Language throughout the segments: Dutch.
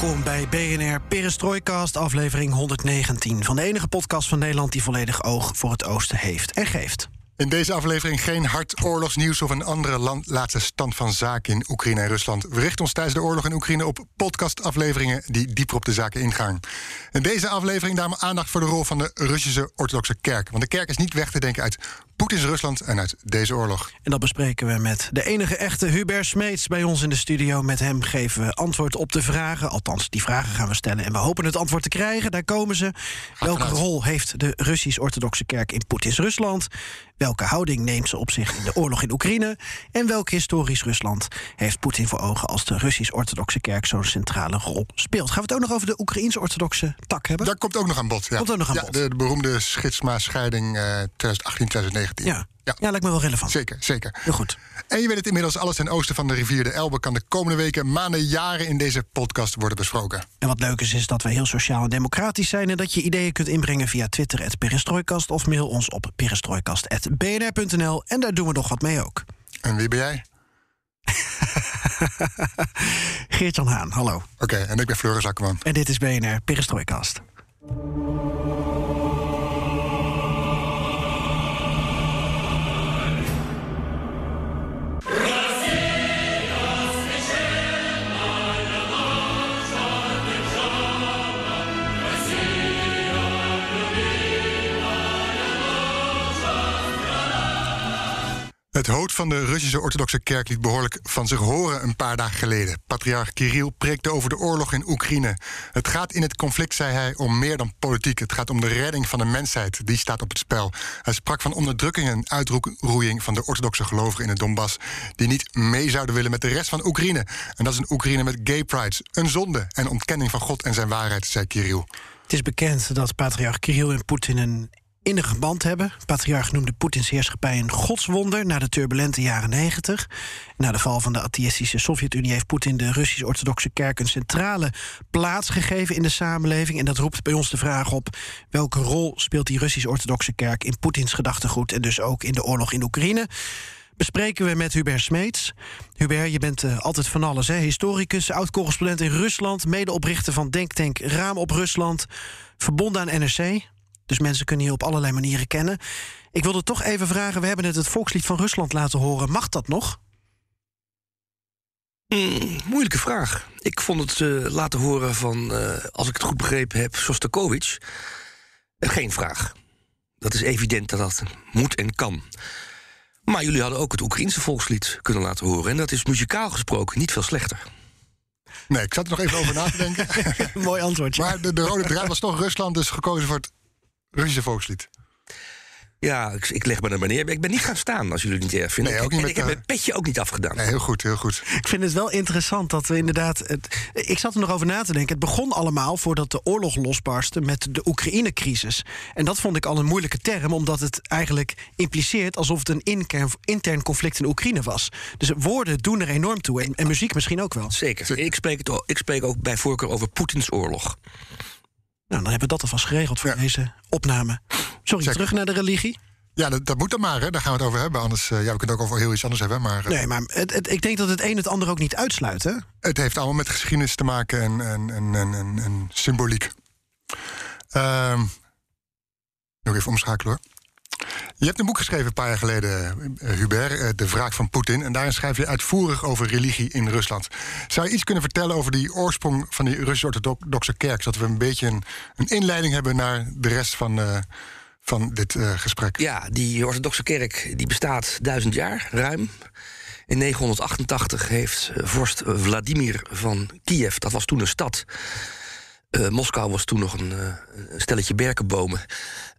Welkom bij BNR Perestrooikast, aflevering 119... van de enige podcast van Nederland die volledig oog voor het oosten heeft en geeft. In deze aflevering geen hard oorlogsnieuws of een andere land, laatste stand van zaken in Oekraïne en Rusland. We richten ons tijdens de oorlog in Oekraïne op podcastafleveringen die dieper op de zaken ingaan. In deze aflevering daarom aandacht voor de rol van de Russische orthodoxe kerk. Want de kerk is niet weg te denken uit Poetins Rusland en uit deze oorlog. En dat bespreken we met de enige echte Hubert Smeets bij ons in de studio. Met hem geven we antwoord op de vragen. Althans, die vragen gaan we stellen en we hopen het antwoord te krijgen. Daar komen ze. Welke rol heeft de Russisch-orthodoxe kerk in Poetins Rusland? Welke houding neemt ze op zich in de oorlog in Oekraïne? En welk historisch Rusland heeft Poetin voor ogen als de Russisch-orthodoxe kerk zo'n centrale rol speelt? Gaan we het ook nog over de Oekraïens-orthodoxe tak hebben? Dat komt ook nog aan bod. Ja. Komt ook nog aan ja, bod. De, de beroemde schitsma-scheiding eh 2018-2019. Ja. Ja. ja, lijkt me wel relevant. Zeker, zeker. Heel goed. En je weet het inmiddels, alles ten oosten van de rivier de Elbe... kan de komende weken, maanden, jaren in deze podcast worden besproken. En wat leuk is, is dat we heel sociaal en democratisch zijn... en dat je ideeën kunt inbrengen via Twitter, het Perestrooikast... of mail ons op perestrooikast.bnr.nl. En daar doen we nog wat mee ook. En wie ben jij? Geert-Jan Haan, hallo. Oké, en ik ben Floris Akkerman. En dit is BNR Perestrooikast. Het hoofd van de Russische orthodoxe kerk liet behoorlijk van zich horen een paar dagen geleden. Patriarch Kirill preekte over de oorlog in Oekraïne. Het gaat in het conflict, zei hij, om meer dan politiek. Het gaat om de redding van de mensheid. Die staat op het spel. Hij sprak van onderdrukking en uitroeiing van de orthodoxe gelovigen in het Donbass. Die niet mee zouden willen met de rest van Oekraïne. En dat is een Oekraïne met gay prides. Een zonde en ontkenning van God en zijn waarheid, zei Kirill. Het is bekend dat patriarch Kirill en Poetin een innige band hebben. Patriarch noemde Poetins heerschappij een godswonder na de turbulente jaren 90. Na de val van de atheïstische Sovjet-Unie heeft Poetin de Russisch-orthodoxe kerk een centrale plaats gegeven in de samenleving. En dat roept bij ons de vraag op: welke rol speelt die Russisch-orthodoxe kerk in Poetins gedachtegoed en dus ook in de oorlog in Oekraïne? Bespreken we met Hubert Smeets. Hubert, je bent eh, altijd van alles, hè? Historicus, oud-correspondent in Rusland, medeoprichter van Denktank Raam op Rusland, verbonden aan NRC. Dus mensen kunnen je op allerlei manieren kennen. Ik wilde toch even vragen: we hebben het het volkslied van Rusland laten horen. Mag dat nog? Mm, moeilijke vraag. Ik vond het eh, laten horen van, eh, als ik het goed begrepen heb, Sostakovich. eh, geen vraag. Dat is evident dat dat moet en kan. Maar jullie hadden ook het Oekraïense volkslied kunnen laten horen. En dat is muzikaal gesproken niet veel slechter. Nee, ik zat er nog even over na te denken. Mooi antwoord. maar de, de rode draad was toch Rusland, dus gekozen voor het Russische volkslied. Ja, ik, ik leg me er maar neer. Ik ben niet gaan staan als jullie het niet erg vinden. Nee, ook niet en met, ik heb eh, mijn petje ook niet afgedaan. Nee, heel goed, heel goed. Ik vind het wel interessant dat we inderdaad. Het, ik zat er nog over na te denken. Het begon allemaal voordat de oorlog losbarstte met de Oekraïne-crisis. En dat vond ik al een moeilijke term, omdat het eigenlijk impliceert alsof het een intern, intern conflict in Oekraïne was. Dus woorden doen er enorm toe. En, en muziek misschien ook wel. Zeker. Ik spreek, het, ik spreek ook bij voorkeur over Poetins oorlog. Nou, dan hebben we dat alvast geregeld voor Ja. deze opname. Sorry, terug naar de religie. Ja, dat, dat moet dan maar, hè. daar gaan we het over hebben. Anders, eh, ja, we kunnen het ook over heel iets anders hebben. Maar eh, Nee, maar het, het- ik denk dat het een het ander ook niet uitsluit, hè? het heeft allemaal met geschiedenis te maken en, en, en, en, en, en symboliek. Ehm, nog even omschakelen hoor. Je hebt een boek geschreven een paar jaar geleden, eh, Hubert, eh, De Wraak van Poetin. En daarin schrijf je uitvoerig over religie in Rusland. Zou je iets kunnen vertellen over die oorsprong van die Russisch-Orthodoxe kerk? Zodat we een beetje een, een inleiding hebben naar de rest van, eh, van dit gesprek. Ja, die orthodoxe kerk die bestaat duizend jaar, ruim. In 988 heeft vorst Vladimir van Kiev, dat was toen een stad... Moskou was toen nog een stelletje berkenbomen.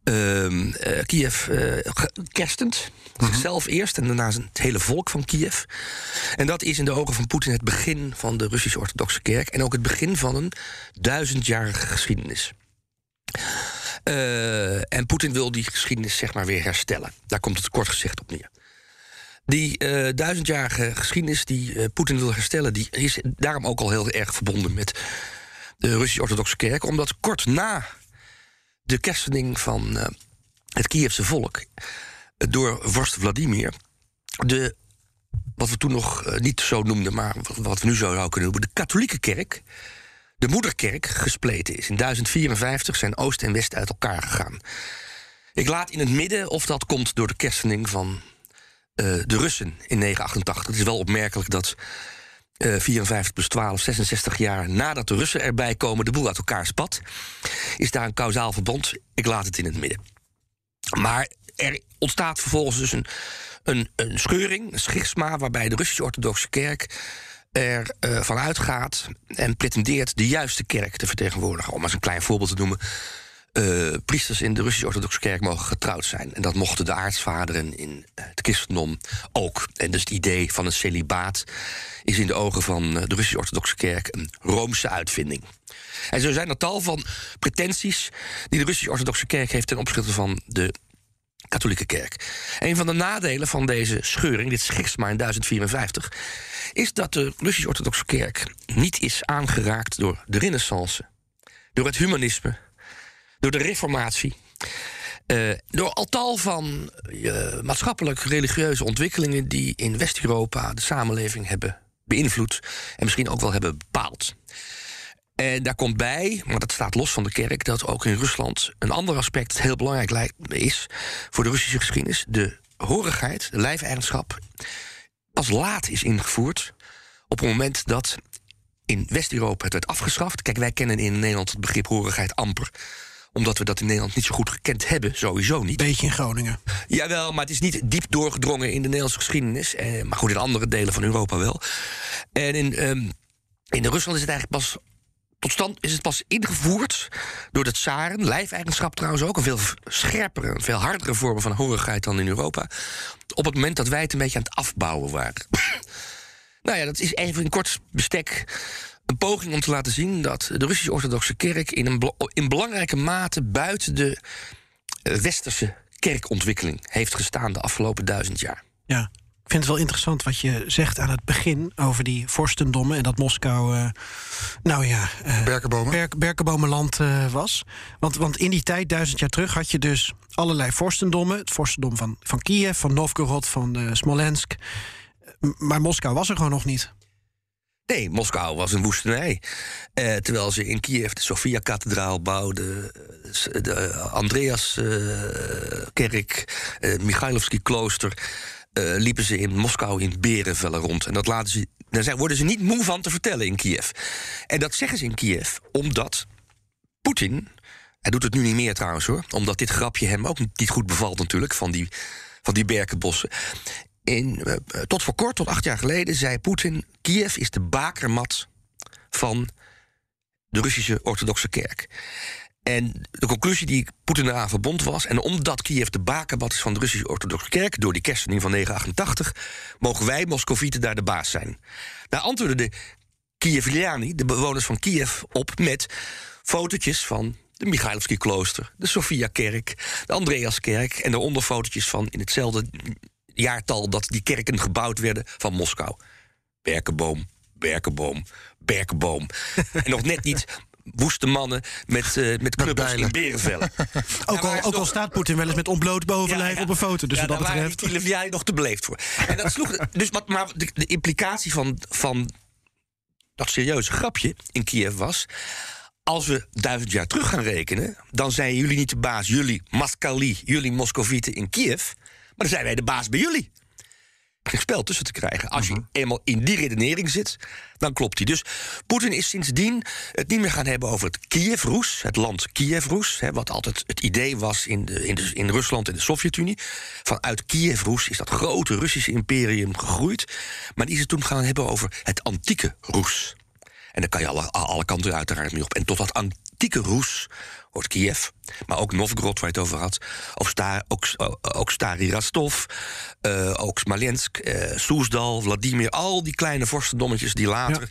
Uh, Kiev kerstend. Mm Zichzelf eerst en daarna het hele volk van Kiev. En dat is in de ogen van Poetin het begin van de Russisch-Orthodoxe Kerk. En ook het begin van een duizendjarige geschiedenis. en Poetin wil die geschiedenis zeg maar weer herstellen. Daar komt het kort gezegd op neer. Die uh, duizendjarige geschiedenis die uh, Poetin wil herstellen, die is daarom ook al heel erg verbonden met de Russisch-Orthodoxe Kerk. Omdat kort na de kerstening van uh, het Kievse volk door vorst Vladimir, de, wat we toen nog niet zo noemden, maar wat we nu zo zouden kunnen noemen, de katholieke kerk, de moederkerk, gespleten is. In 1054 zijn Oost en West uit elkaar gegaan. Ik laat in het midden of dat komt door de kerstening van uh, de Russen in 988. Het is wel opmerkelijk dat uh, 54 plus 12, 66 jaar nadat de Russen erbij komen, de boel uit elkaar spat. Is daar een kausaal verband? Ik laat het in het midden. Maar er ontstaat vervolgens dus een, een, een scheuring, een schisma, waarbij de Russisch-Orthodoxe Kerk er uh, van uitgaat en pretendeert de juiste kerk te vertegenwoordigen. Om als een klein voorbeeld te noemen. Uh, priesters in de Russisch-Orthodoxe Kerk mogen getrouwd zijn. En dat mochten de aartsvaderen in het christendom ook. En dus het idee van een celibaat is in de ogen van eh, de Russisch-Orthodoxe Kerk een Roomse uitvinding. En zo zijn er tal van pretenties die de Russisch-Orthodoxe Kerk heeft ten opzichte van de katholieke kerk. Een van de nadelen van deze scheuring, dit schisma in 1054, is dat de Russisch-Orthodoxe Kerk niet is aangeraakt door de Renaissance, door het humanisme door de reformatie. Uh, door al tal van uh, maatschappelijk-religieuze ontwikkelingen die in West-Europa de samenleving hebben beïnvloed en misschien ook wel hebben bepaald. En daar komt bij, maar dat staat los van de kerk, dat ook in Rusland een ander aspect heel belangrijk is voor de Russische geschiedenis: de horigheid, de lijfeigenschap, pas laat is ingevoerd. Op het moment dat in West-Europa het werd afgeschaft. Kijk, wij kennen in Nederland het begrip horigheid amper omdat we dat in Nederland niet zo goed gekend hebben, sowieso niet. Beetje in Groningen. Jawel, maar het is niet diep doorgedrongen in de Nederlandse geschiedenis. Eh, maar goed, in andere delen van Europa wel. En in, um, in Rusland is het eigenlijk pas tot stand is het pas ingevoerd door de tsaren. Lijfeigenschap trouwens ook. Een veel scherpere, een veel hardere vorm van horigheid dan in Europa. Op het moment dat wij het een beetje aan het afbouwen waren. nou ja, dat is even een kort bestek een poging om te laten zien dat de Russische Orthodoxe Kerk in, een in belangrijke mate buiten de eh, westerse kerkontwikkeling heeft gestaan de afgelopen duizend jaar. Ja. Ik vind het wel interessant wat je zegt aan het begin over die vorstendommen en dat Moskou, uh, nou ja, uh, Berkenbomen. Berk, Berkenbomenland uh, was. Want, want in die tijd, duizend jaar terug, had je dus allerlei vorstendommen. Het vorstendom van, van Kiev, van Novgorod, van Smolensk. Maar Moskou was er gewoon nog niet. Nee, Moskou was een woestenij. Eh, terwijl ze in Kiev de Sofia-kathedraal bouwden, eh, de Andreas-kerk, uh, uh, Mikhailovski-klooster, liepen ze in Moskou in berenvellen rond. En dat laten ze, daar worden ze niet moe van te vertellen in Kiev. En dat zeggen ze in Kiev omdat Poetin, hij doet het nu niet meer trouwens hoor, omdat dit grapje hem ook niet goed bevalt natuurlijk, van die van die berkenbossen uh, tot voor kort, tot acht jaar geleden, zei Poetin: Kiev is de bakermat van de Russische Orthodoxe Kerk. En de conclusie die Poetin eraan verbond was... en omdat Kiev de bakermat is van de Russische Orthodoxe Kerk... door die kerstening van 988, mogen wij, Moscovieten, daar de baas zijn. Daar antwoordden de de bewoners van Kiev, op met fotootjes van de Mikhailovski-klooster, de Sofia-kerk, de Andreaskerk... en daaronder fotootjes van in hetzelfde jaartal dat die kerken gebouwd werden van Moskou. Berkenboom, Berkenboom, Berkenboom. en nog net niet woeste mannen met, uh, met knuppels in berenvellen. ook, al, ook al staat Poetin wel eens met ontbloot bovenlijf op een foto. Dus ja, wat dat betreft. Daar jij nog te beleefd voor. En dat sloeg, dus wat, maar de, de implicatie van, van dat serieuze grapje in Kiev was als we duizend jaar terug gaan rekenen, dan zijn jullie niet de baas, jullie Maskali, jullie Moscovieten in Kiev. Maar dan zijn wij de baas bij jullie. Geen spel tussen te krijgen. Als je mhm. eenmaal in die redenering zit, dan klopt die. Dus Poetin is sindsdien het niet meer gaan hebben over het Kiev-Roes, het land Kiev-Roes, wat altijd het idee was in, de, in, de, in Rusland en de Sovjet-Unie. Vanuit Kiev-Roes is dat grote Russische imperium gegroeid. Maar die is het toen gaan hebben over het antieke Roes. En dan kan je alle, alle kanten uiteraard mee op. En tot dat antieke Roes hoort Kiev, maar ook Novgorod, waar je het over had. Ook, Sta, ook, ook Stari Rostov, uh, ook Smolensk, uh, Soesdal, Vladimir. Al die kleine vorstendommetjes die later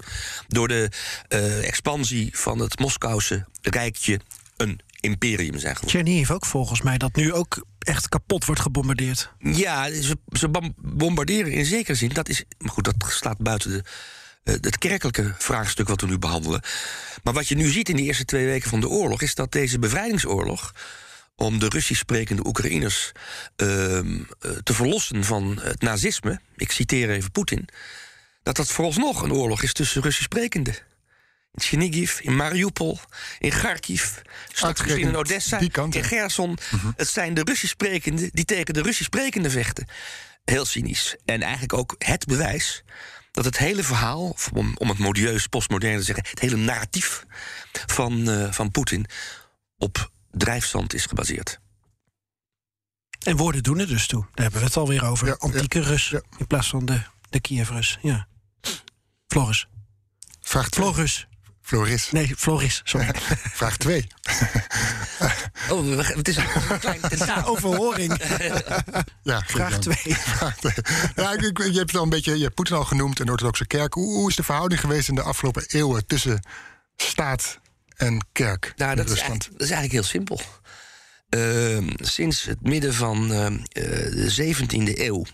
door de uh, expansie van het Moskouse rijkje een imperium zijn geworden. Chernihiv ook volgens mij, dat nu ook echt kapot wordt gebombardeerd. Ja, ze, ze bombarderen in zekere zin. Dat is, maar goed, dat staat buiten de, het kerkelijke vraagstuk wat we nu behandelen. Maar wat je nu ziet in de eerste twee weken van de oorlog... is dat deze bevrijdingsoorlog om de Russisch sprekende Oekraïners uh, te verlossen van het nazisme... ik citeer even Poetin... dat dat vooralsnog een oorlog is tussen Russisch sprekenden in Chernigiv, in Mariupol, in Kharkiv, straks misschien in Odessa, in Gerson. Mhm. Het zijn de Russisch sprekenden die tegen de Russisch sprekenden vechten. Heel cynisch. En eigenlijk ook het bewijs dat het hele verhaal, om, om het modieus postmodern te zeggen, het hele narratief van, uh, van Poetin op drijfzand is gebaseerd. En woorden doen er dus toe. Daar hebben we het alweer over. Ja, Antieke ja, Rus ja. in plaats van de, de Kiev-Rus. Ja. Floris. Vraagt Floris. Floris. Nee, Floris, sorry. Vraag 2. oh, het is een klein tentamen. Overhoring. ja, Vraag 2. ja, je hebt wel een beetje, je hebt Poetin al genoemd en de orthodoxe kerk. Hoe, hoe, is de verhouding geweest in de afgelopen eeuwen tussen staat en kerk nou, in dat Rusland? Is dat is eigenlijk heel simpel. Uh, sinds het midden van uh, de 17e eeuw...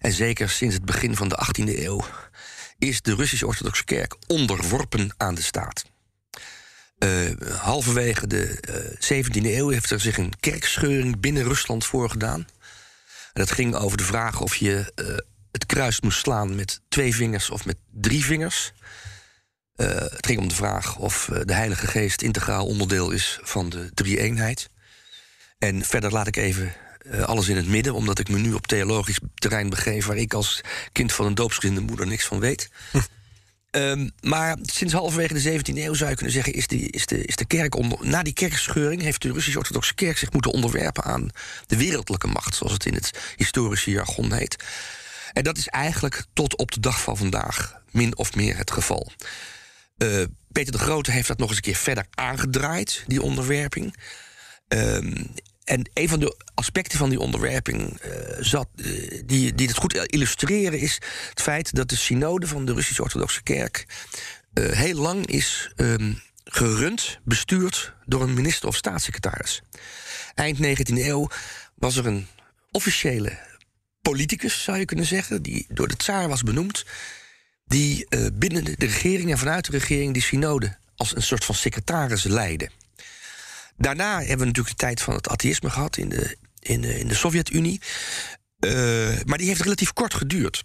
en zeker sinds het begin van de 18e eeuw is de Russisch-Orthodoxe Kerk onderworpen aan de staat. Uh, halverwege de uh, eh, 17e eeuw heeft er zich een kerkscheuring binnen Rusland voorgedaan. En dat ging over de vraag of je uh, het kruis moest slaan met twee vingers of met drie vingers. het ging om de vraag of de Heilige Geest integraal onderdeel is van de drie-eenheid. En verder laat ik even uh, alles in het midden, omdat ik me nu op theologisch terrein begeef waar ik als kind van een doopsgezinde moeder niks van weet. Hm. Um, maar sinds halverwege de 17e eeuw zou je kunnen zeggen, is, die, is, de, is de kerk onder. Na die kerkscheuring heeft de Russisch-Orthodoxe Kerk zich moeten onderwerpen aan de wereldlijke macht, zoals het in het historische jargon heet. En dat is eigenlijk tot op de dag van vandaag min of meer het geval. Uh, Peter de Grote heeft dat nog eens een keer verder aangedraaid, die onderwerping. Um, en een van de aspecten van die onderwerping uh, zat, uh, die, die het goed illustreren, is het feit dat de synode van de Russisch-Orthodoxe Kerk uh, heel lang is um, gerund, bestuurd door een minister of staatssecretaris. Eind 19e eeuw was er een officiële politicus, zou je kunnen zeggen, die door de tsaar was benoemd, die binnen de regering en vanuit de regering die synode als een soort van secretaris leidde. Daarna hebben we natuurlijk de tijd van het atheïsme gehad in de, in de, in de Sovjet-Unie. Uh, maar die heeft relatief kort geduurd.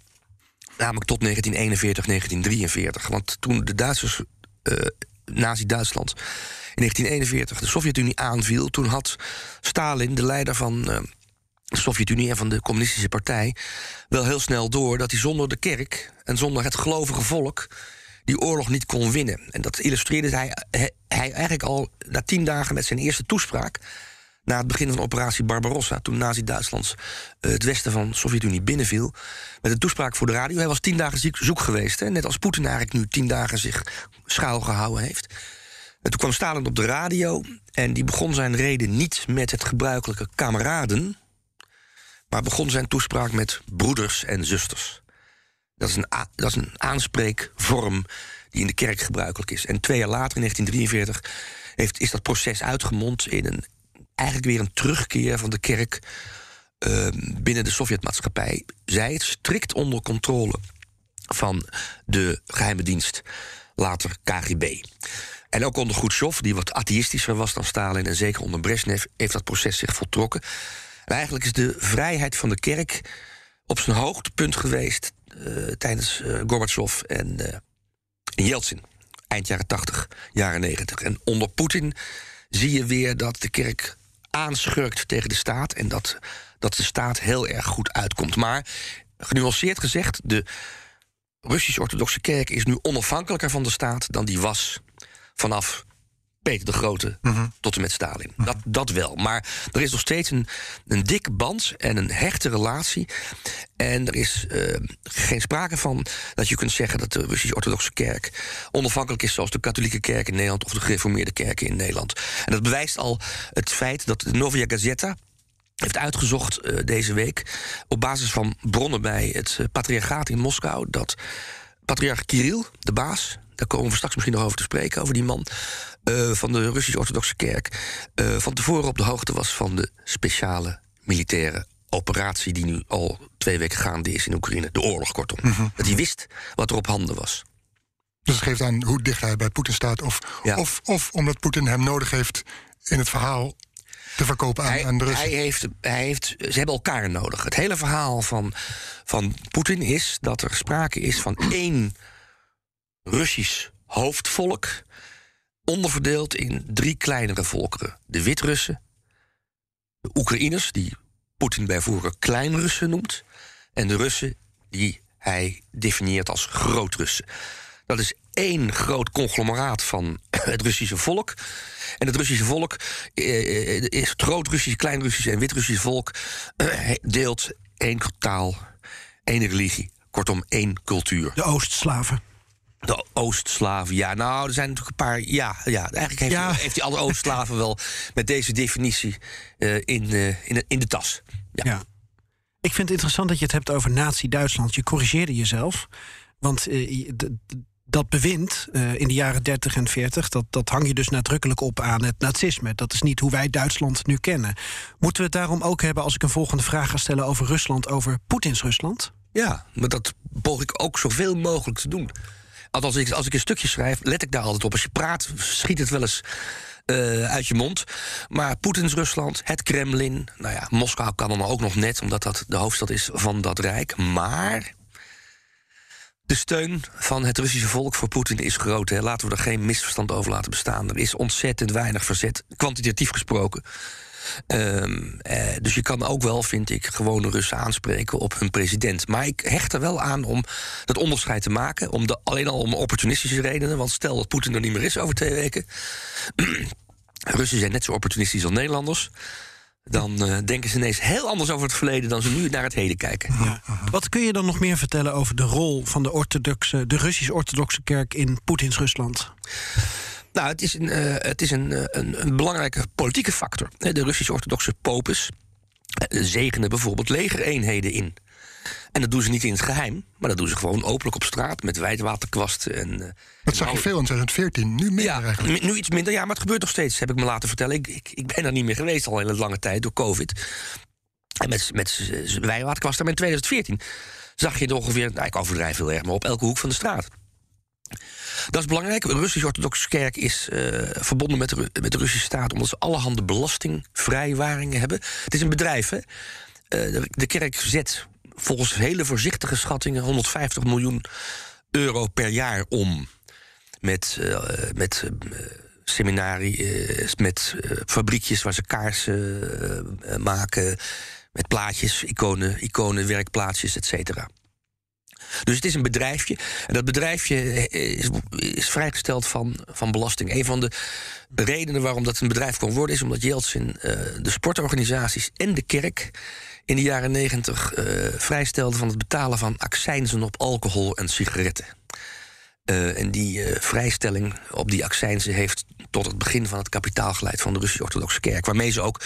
Namelijk tot 1941, 1943. Want toen de Duitsers, uh, Nazi-Duitsland, in 1941 de Sovjet-Unie aanviel... toen had Stalin, de leider van uh, de Sovjet-Unie en van de Communistische Partij... wel heel snel door dat hij zonder de kerk en zonder het gelovige volk die oorlog niet kon winnen. En dat illustreerde hij, hij eigenlijk al na tien dagen met zijn eerste toespraak. Na het begin van operatie Barbarossa, toen Nazi-Duitsland uh, het westen van de Sovjet-Unie binnenviel. Met een toespraak voor de radio. Hij was tien dagen ziek, zoek geweest. Hè, net als Poetin eigenlijk nu tien dagen zich schuil gehouden heeft. En toen kwam Stalin op de radio. En die begon zijn reden niet met het gebruikelijke kameraden. Maar begon zijn toespraak met broeders en zusters. Dat is een, aanspreekvorm die in de kerk gebruikelijk is. En twee jaar later, in 1943, heeft, is dat proces uitgemond in een, eigenlijk weer een terugkeer van de kerk uh, binnen de Sovjetmaatschappij. Zij het strikt onder controle van de geheime dienst, later KGB. En ook onder Khrushchev, die wat atheïstischer was dan Stalin... en zeker onder Brezhnev, heeft dat proces zich voltrokken. En eigenlijk is de vrijheid van de kerk op zijn hoogtepunt geweest tijdens uh, Gorbachev en uh, Yeltsin. Eind jaren 80, jaren 90. En onder Poetin zie je weer dat de kerk aanschurkt tegen de staat. En dat, dat de staat heel erg goed uitkomt. Maar genuanceerd gezegd, de Russisch-Orthodoxe kerk is nu onafhankelijker van de staat dan die was vanaf Peter de Grote tot en met Stalin. Dat, dat wel. Maar er is nog steeds een, een dikke band en een hechte relatie. En er is eh, geen sprake van dat je kunt zeggen dat de Russisch-Orthodoxe Kerk onafhankelijk is, zoals de katholieke kerk in Nederland of de gereformeerde kerken in Nederland. En dat bewijst al het feit dat de Novia Gazeta heeft uitgezocht eh, deze week op basis van bronnen bij het uh, patriarchaat in Moskou dat patriarch Kirill, de baas, daar komen we straks misschien nog over te spreken, over die man uh, van de Russisch-Orthodoxe Kerk, van tevoren op de hoogte was van de speciale militaire operatie die nu al twee weken gaande is in Oekraïne, de oorlog kortom. Dat hij wist wat er op handen was. Dus het geeft aan hoe dicht hij bij Poetin staat, of, of, of omdat Poetin hem nodig heeft in het verhaal te verkopen aan, hij, aan de Russen. Hij heeft, hij heeft, ze hebben elkaar nodig. Het hele verhaal van, van Poetin is dat er sprake is van één Russisch hoofdvolk, onderverdeeld in drie kleinere volkeren: de Wit-Russen, de Oekraïners, die Poetin bij Klein-Russen noemt, en de Russen, die hij definieert als Groot-Russen. Dat is één groot conglomeraat van het Russische volk. En het Russische volk eh, is het Groot-Russische, Klein-Russische en Wit-Russische volk eh, deelt één taal, één religie, kortom één cultuur. De Oostslaven. De Oostslaven, ja. Nou, er zijn natuurlijk een paar. Ja, ja eigenlijk heeft, Ja. heeft hij alle Oostslaven wel met deze definitie eh, in, eh, in, de- in de tas. Ja. Ja. Ik vind het interessant dat je het hebt over Nazi-Duitsland. Je corrigeerde jezelf. Want eh, dat bewind in de jaren 30 en 40, dat, dat hang je dus nadrukkelijk op aan het nazisme. Dat is niet hoe wij Duitsland nu kennen. Moeten we het daarom ook hebben als ik een volgende vraag ga stellen over Rusland, over Poetins Rusland? Ja, maar dat poog ik ook zoveel mogelijk te doen. Althans, als ik, als ik een stukje schrijf, let ik daar altijd op. Als je praat, schiet het wel eens eh, uit je mond. Maar Poetins Rusland, het Kremlin... nou ja, Moskou kan dan ook nog net... omdat dat de hoofdstad is van dat rijk. Maar de steun van het Russische volk voor Poetin is groot. Hè. Laten we er geen misverstand over laten bestaan. Er is ontzettend weinig verzet, kwantitatief gesproken. Ehm, eh, dus je kan ook wel, vind ik, gewone Russen aanspreken op hun president. Maar ik hecht er wel aan om dat onderscheid te maken. Om de, alleen al om opportunistische redenen. Want stel dat Poetin er niet meer is over twee weken. Russen zijn net zo opportunistisch als Nederlanders. Dan eh, denken ze ineens heel anders over het verleden dan ze nu naar het heden kijken. Wat kun je dan nog meer vertellen over de rol van de, orthodoxe, de Russisch-Orthodoxe kerk in Poetins Rusland? Nou, het is een, eh, het is een, eh, een, een belangrijke politieke factor. De Russisch-orthodoxe popes eh, zegenen bijvoorbeeld legereenheden in. En dat doen ze niet in het geheim, maar dat doen ze gewoon openlijk op straat met wijdwaterkwasten. En, Dat zag je veel in 2014, nu minder ja, eigenlijk. nu iets minder. Ja, maar het gebeurt nog steeds, heb ik me laten vertellen. Ik, ik, ik ben er niet meer geweest al een hele lange tijd door COVID. En met, met wijwaterkwasten. Maar in 2014 zag je er ongeveer, nou, ik overdrijf heel erg, maar op elke hoek van de straat. Dat is belangrijk. De Russisch-Orthodoxe Kerk is eh, verbonden met de, met de Russische staat... omdat ze allerhande belastingvrijwaringen hebben. Het is een bedrijf, hè. Eh, de, kerk zet volgens hele voorzichtige schattingen... 150 miljoen euro per jaar om met, eh, met eh, met fabriekjes waar ze kaarsen maken... met plaatjes, iconen, iconen werkplaatsjes, et cetera. Dus het is een bedrijfje. En dat bedrijfje eh, is, vrijgesteld van, van belasting. Een van de redenen waarom dat een bedrijf kon worden... is omdat Yeltsin eh, de sportorganisaties en de kerk... in de jaren negentig eh, vrijstelde van het betalen van accijnzen op alcohol en sigaretten. En die vrijstelling op die accijnzen heeft tot het begin van het kapitaal geleid van de Russisch-Orthodoxe Kerk. Waarmee ze ook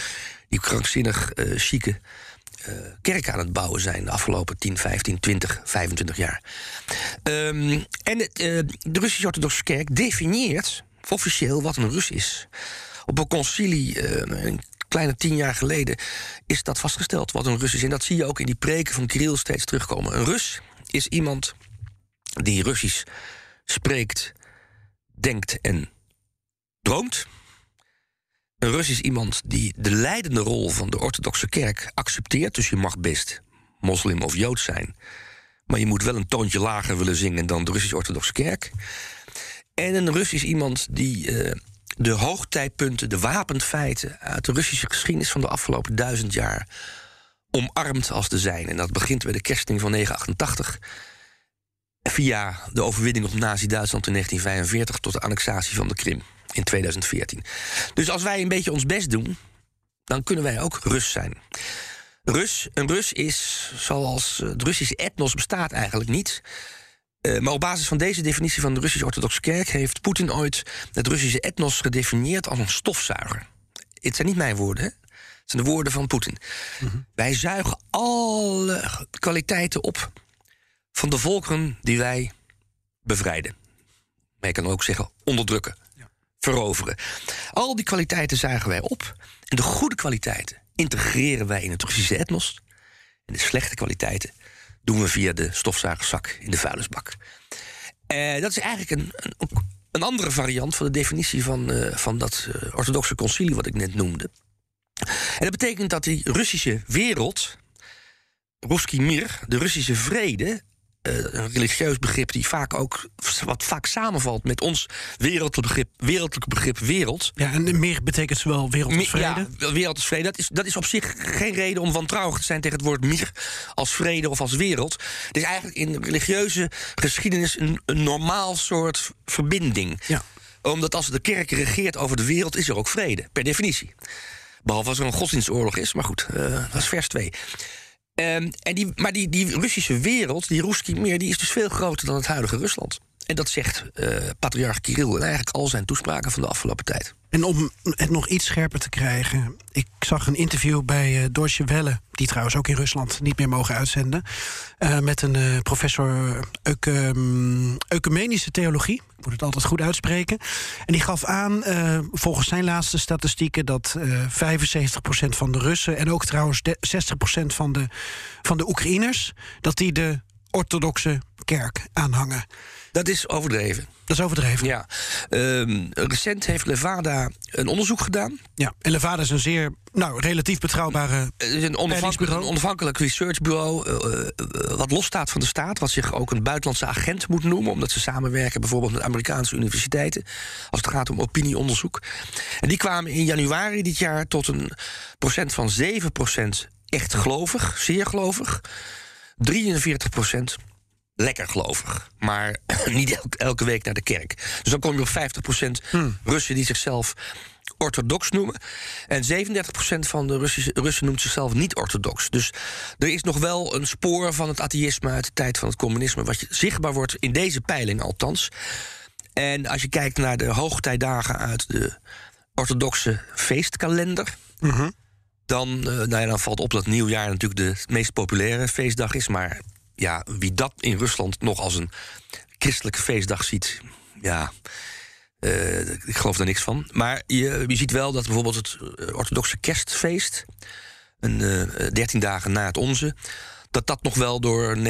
die krankzinnig eh chique eh, kerk aan het bouwen zijn de afgelopen 10, 15, 20, 25 jaar. Ehm, en eh, de Russisch-Orthodoxe Kerk definieert officieel wat een Rus is. Op een concilie eh, een kleine tien jaar geleden is dat vastgesteld wat een Rus is. En dat zie je ook in die preken van Kirill steeds terugkomen. Een Rus is iemand die Russisch spreekt, denkt en droomt. Een Rus is iemand die de leidende rol van de orthodoxe kerk accepteert. Dus je mag best moslim of jood zijn. Maar je moet wel een toontje lager willen zingen dan de Russisch-orthodoxe kerk. En een Rus is iemand die eh, de hoogtijdpunten, de wapenfeiten... uit de Russische geschiedenis van de afgelopen duizend jaar... omarmt als de zijn. En dat begint bij de kersting van 988 via de overwinning op Nazi-Duitsland in 1945 tot de annexatie van de Krim. In 2014. Dus als wij een beetje ons best doen, dan kunnen wij ook Rus zijn. Rus, een Rus is, zoals het Russische etnos bestaat eigenlijk niet. Uh, maar op basis van deze definitie van de Russische Orthodoxe Kerk heeft Poetin ooit het Russische etnos gedefinieerd als een stofzuiger. Het zijn niet mijn woorden, hè? Het zijn de woorden van Poetin. Wij zuigen alle kwaliteiten op van de volkeren die wij bevrijden. Maar je kan ook zeggen onderdrukken, veroveren. Al die kwaliteiten zuigen wij op. En de goede kwaliteiten integreren wij in het Russische etnos. En de slechte kwaliteiten doen we via de stofzuigerzak in de vuilnisbak. Uh, dat is eigenlijk een, een, een, andere variant van de definitie van, uh, van dat uh, orthodoxe concilie wat ik net noemde. En dat betekent dat die Russische wereld, Ruski Mir, de Russische vrede, een religieus begrip die vaak ook wat vaak samenvalt met ons wereldlijk begrip, wereldlijk begrip wereld. Ja, en meer betekent zowel wereld als vrede. Ja, wereld als vrede. Dat is, dat is op zich geen reden om wantrouwig te zijn tegen het woord mir als vrede of als wereld. Het is eigenlijk in religieuze geschiedenis een, een normaal soort verbinding. Ja. Omdat als de kerk regeert over de wereld, is er ook vrede, per definitie. Behalve als er een godsdienstoorlog is, maar goed, uh, dat is vers 2. Um, en die, maar die, die Russische wereld, die Ruski Meer, die is dus veel groter dan het huidige Rusland. En dat zegt uh, patriarch Kirill in eigenlijk al zijn toespraken van de afgelopen tijd. En om het nog iets scherper te krijgen. Ik zag een interview bij uh, Deutsche Welle, die trouwens ook in Rusland niet meer mogen uitzenden. Uh, met een uh, professor um, ecumenische theologie. Ik moet het altijd goed uitspreken. En die gaf aan, volgens zijn laatste statistieken, dat 75% van de Russen en ook trouwens 60% van de, van de Oekraïners, dat die de orthodoxe kerk aanhangen. Dat is overdreven. Dat is overdreven. Ja. Um, recent heeft Levada een onderzoek gedaan. Ja, en Levada is een zeer nou, relatief betrouwbare. Het is een onafhankelijk, een onafhankelijk researchbureau. Uh, wat losstaat van de staat. Wat zich ook een buitenlandse agent moet noemen. Omdat ze samenwerken bijvoorbeeld met Amerikaanse universiteiten. Als het gaat om opinieonderzoek. En die kwamen in januari dit jaar tot een procent van 7% echt gelovig, zeer gelovig. 43 procent lekker gelovig. Maar niet elke week naar de kerk. Dus dan kom je op 50% hmm. Russen die zichzelf orthodox noemen. En 37% van de Russische, Russen noemt zichzelf niet orthodox. Dus er is nog wel een spoor van het atheïsme uit de tijd van het communisme... wat zichtbaar wordt in deze peiling althans. En als je kijkt naar de hoogtijdagen uit de orthodoxe feestkalender... Mm dan, uh, nou ja, dan valt op dat nieuwjaar natuurlijk de meest populaire feestdag is. Maar ja, wie dat in Rusland nog als een christelijke feestdag ziet, ja. Uh, ik geloof daar niks van. Maar je, je ziet wel dat bijvoorbeeld het eh, orthodoxe kerstfeest, een, uh, 13 dagen na het onze, dat dat nog wel door 59%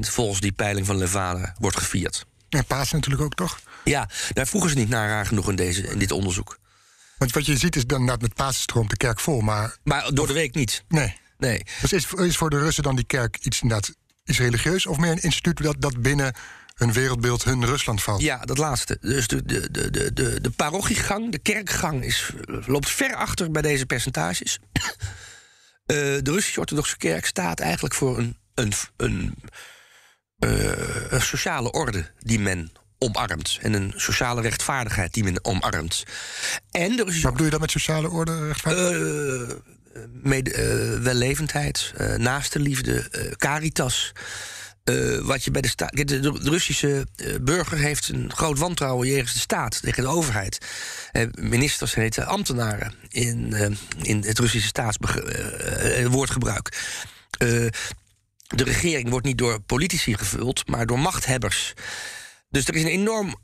volgens die peiling van Levada wordt gevierd. En Paas natuurlijk ook, toch? Ja, daar vroegen ze niet naar raar genoeg in, deze, in dit onderzoek. Want wat je ziet is dan met Pasen stroomt de kerk vol, maar... Maar door de week niet. Nee. Nee. Dus is, is voor de Russen dan die kerk iets inderdaad is religieus of meer een instituut dat, dat binnen hun wereldbeeld, hun Rusland valt? Ja, dat laatste. Dus de, de, de, de, de parochiegang, de kerkgang, is, loopt ver achter bij deze percentages. uh, de Russische Orthodoxe Kerk staat eigenlijk voor een, een, een, uh, een sociale orde die men omarmt. En een sociale rechtvaardigheid die men omarmt. En de Russische... Wat bedoel je dan met sociale orde? Rechtvaardigheid? Uh, mede, uh, wellevendheid, uh, naaste liefde, uh, caritas. wat je bij de staat. De, Russische burger heeft een groot wantrouwen jegens de staat, tegen de overheid. ministers heten ambtenaren in, in het Russische staatswoordgebruik. de regering wordt niet door politici gevuld, maar door machthebbers. Dus er is een, enorm,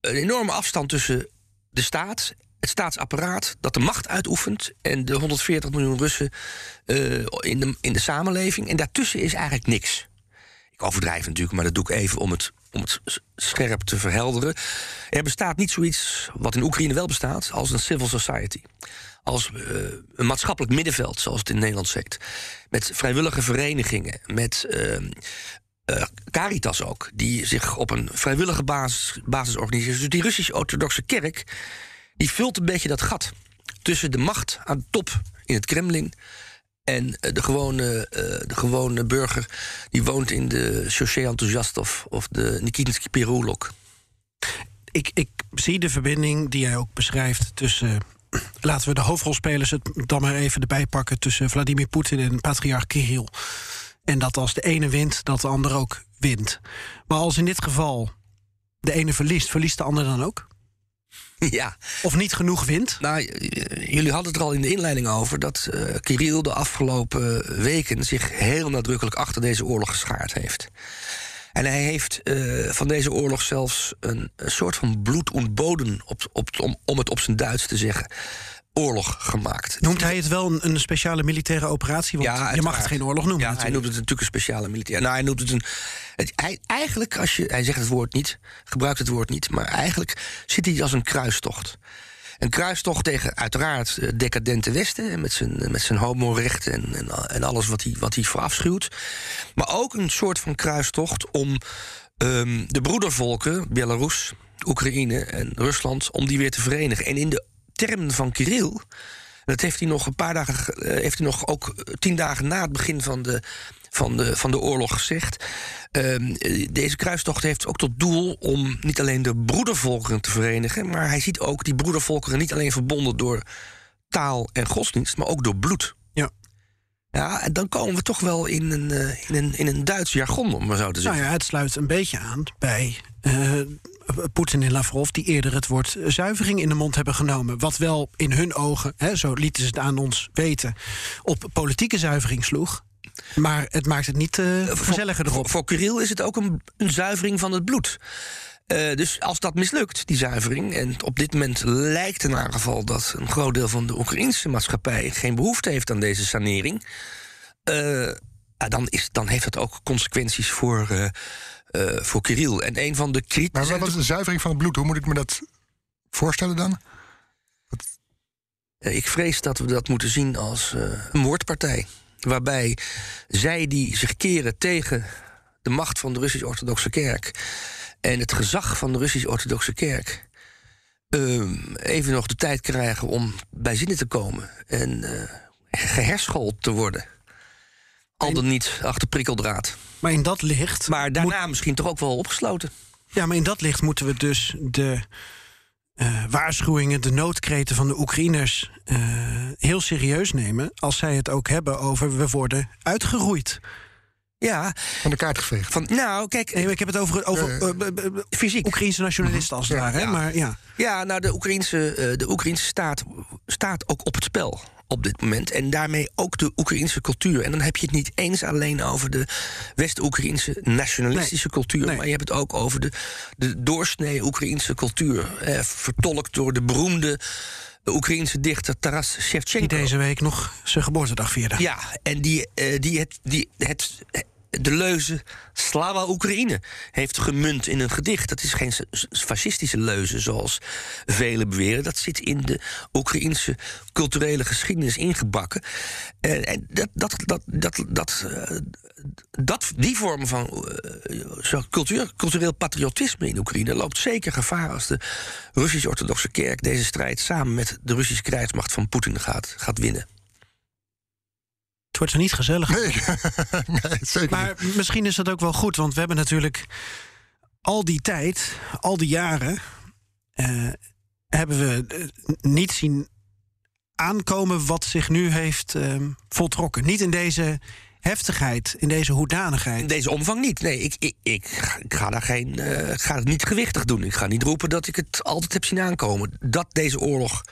een enorme afstand tussen de staat het staatsapparaat dat de macht uitoefent en de 140 miljoen Russen uh, in, de, in de samenleving. En daartussen is eigenlijk niks. Ik overdrijf natuurlijk, maar dat doe ik even om het, om het scherp te verhelderen. Er bestaat niet zoiets wat in Oekraïne wel bestaat als een civil society. Als uh, een maatschappelijk middenveld, zoals het in Nederland heet. Met vrijwillige verenigingen, met uh, uh, Caritas ook, die zich op een vrijwillige basis, basis organiseren. Dus die Russische orthodoxe kerk die vult een beetje dat gat tussen de macht aan de top in het Kremlin en eh, de gewone, uh, de gewone burger die woont in de Chaussee of, de Nikinsky Perulok. ik, ik zie de verbinding die jij ook beschrijft tussen. Laten we de hoofdrolspelers het dan maar even erbij pakken tussen Vladimir Poetin en patriarch Kirill. En dat als de ene wint, dat de ander ook wint. Maar als in dit geval de ene verliest, verliest de ander dan ook? Ja, Of niet genoeg wint? nou, jullie hadden het er al in de inleiding over dat eh Kirill de afgelopen weken zich heel nadrukkelijk achter deze oorlog geschaard heeft. En hij heeft eh, van deze oorlog zelfs een, een soort van bloed ontboden, op, op, om, om het op zijn Duits te zeggen, oorlog gemaakt. Noemt hij het wel een, een speciale militaire operatie? Want je mag het geen oorlog noemen. Ja, hij noemt het natuurlijk een speciale militair. Nou, hij noemt het een. Het, hij, eigenlijk, als je. Hij zegt het woord niet, gebruikt het woord niet. Maar eigenlijk ziet hij het als een kruistocht. Een kruistocht tegen uiteraard het decadente Westen. en Met zijn, met zijn homorechten en, en, en alles wat hij, wat hij verafschuwt. Maar ook een soort van kruistocht om ehm, de broedervolken, Belarus, Oekraïne en Rusland, om die weer te verenigen. En in de termen van Kirill. Dat heeft hij nog een paar dagen, ge- eh, heeft hij nog ook tien dagen na het begin van de, van de, van de oorlog gezegd. Ehm, eh, deze kruistocht heeft ook tot doel om niet alleen de broedervolkeren te verenigen, maar hij ziet ook die broedervolkeren niet alleen verbonden door taal en godsdienst, maar ook door bloed. Ja. Ja, en dan komen we toch wel in een, eh, in een, in een Duits jargon, om maar zo te Nou zeggen. ja, het sluit een beetje aan bij eh, Poetin en Lavrov... die eerder het woord zuivering in de mond hebben genomen. Wat wel in hun ogen, hè, zo lieten ze het aan ons weten... op politieke zuivering sloeg. Maar het maakt het niet eh gezelliger erop. Voor, voor Kirill is het ook een, een zuivering van het bloed. Eh, dus als dat mislukt, die zuivering, en op dit moment lijkt in ieder geval dat een groot deel van de Oekraïnse maatschappij geen behoefte heeft aan deze sanering, dan, is, dan heeft dat ook consequenties voor, voor Kirill. En een van de Maar kritisch. wat was de zuivering van het bloed? Hoe moet ik me dat voorstellen dan? Eh, Ik vrees dat we dat moeten zien als eh, een moordpartij. Waarbij zij die zich keren tegen de macht van de Russisch-Orthodoxe Kerk en het gezag van de Russisch-Orthodoxe Kerk. ehm, even nog de tijd krijgen om bij zinnen te komen en eh geherschoold te worden. Al dan niet achter prikkeldraad. Maar in dat licht... Maar daarna misschien toch ook wel opgesloten. Ja, maar in dat licht moeten we dus de eh, waarschuwingen, de noodkreten van de Oekraïners eh, heel serieus nemen. Als zij het ook hebben over we worden uitgeroeid. Ja, Van de kaart geveegd. van, nou kijk, Nee, ik heb het over, over eh, fysiek. Oekraïnse nationalisten als het Ja, ware. Hè? ja. Maar ja. Ja, nou, de Oekraïnse, eh, de Oekraïnse staat staat ook op het spel op dit moment. En daarmee ook de Oekraïnse cultuur. En dan heb je het niet eens alleen over de West-Oekraïnse nationalistische cultuur. Nee. Maar je hebt het ook over de, de doorsnee Oekraïnse cultuur. Eh, vertolkt door de beroemde Oekraïnse dichter Taras Die Shevchenko. deze week nog zijn geboortedag vierde. Ja, en die, eh, die, het, die het, de leuze Slava Oekraïne heeft gemunt in een gedicht. Dat is geen fascistische leuze, zoals velen beweren. Dat zit in de Oekraïnse culturele geschiedenis ingebakken. En, en dat, dat, dat, dat, dat, eh, dat, die vorm van eh, cultuur, cultureel patriotisme in Oekraïne loopt zeker gevaar als de Russisch-Orthodoxe Kerk deze strijd samen met de Russische krijgsmacht van Poetin gaat, gaat winnen. Het wordt er niet gezellig. Nee, nee zeker Maar misschien is dat ook wel goed, want we hebben natuurlijk al die tijd, al die jaren, eh, hebben we eh, niet zien aankomen wat zich nu heeft ehm, voltrokken. Niet in deze heftigheid, in deze hoedanigheid. In deze omvang niet. Nee, ik, ik, ik, ga- ik ga daar geen. eh, ik ga het niet gewichtig doen. Ik ga niet roepen dat ik het altijd heb zien aankomen. Dat deze oorlog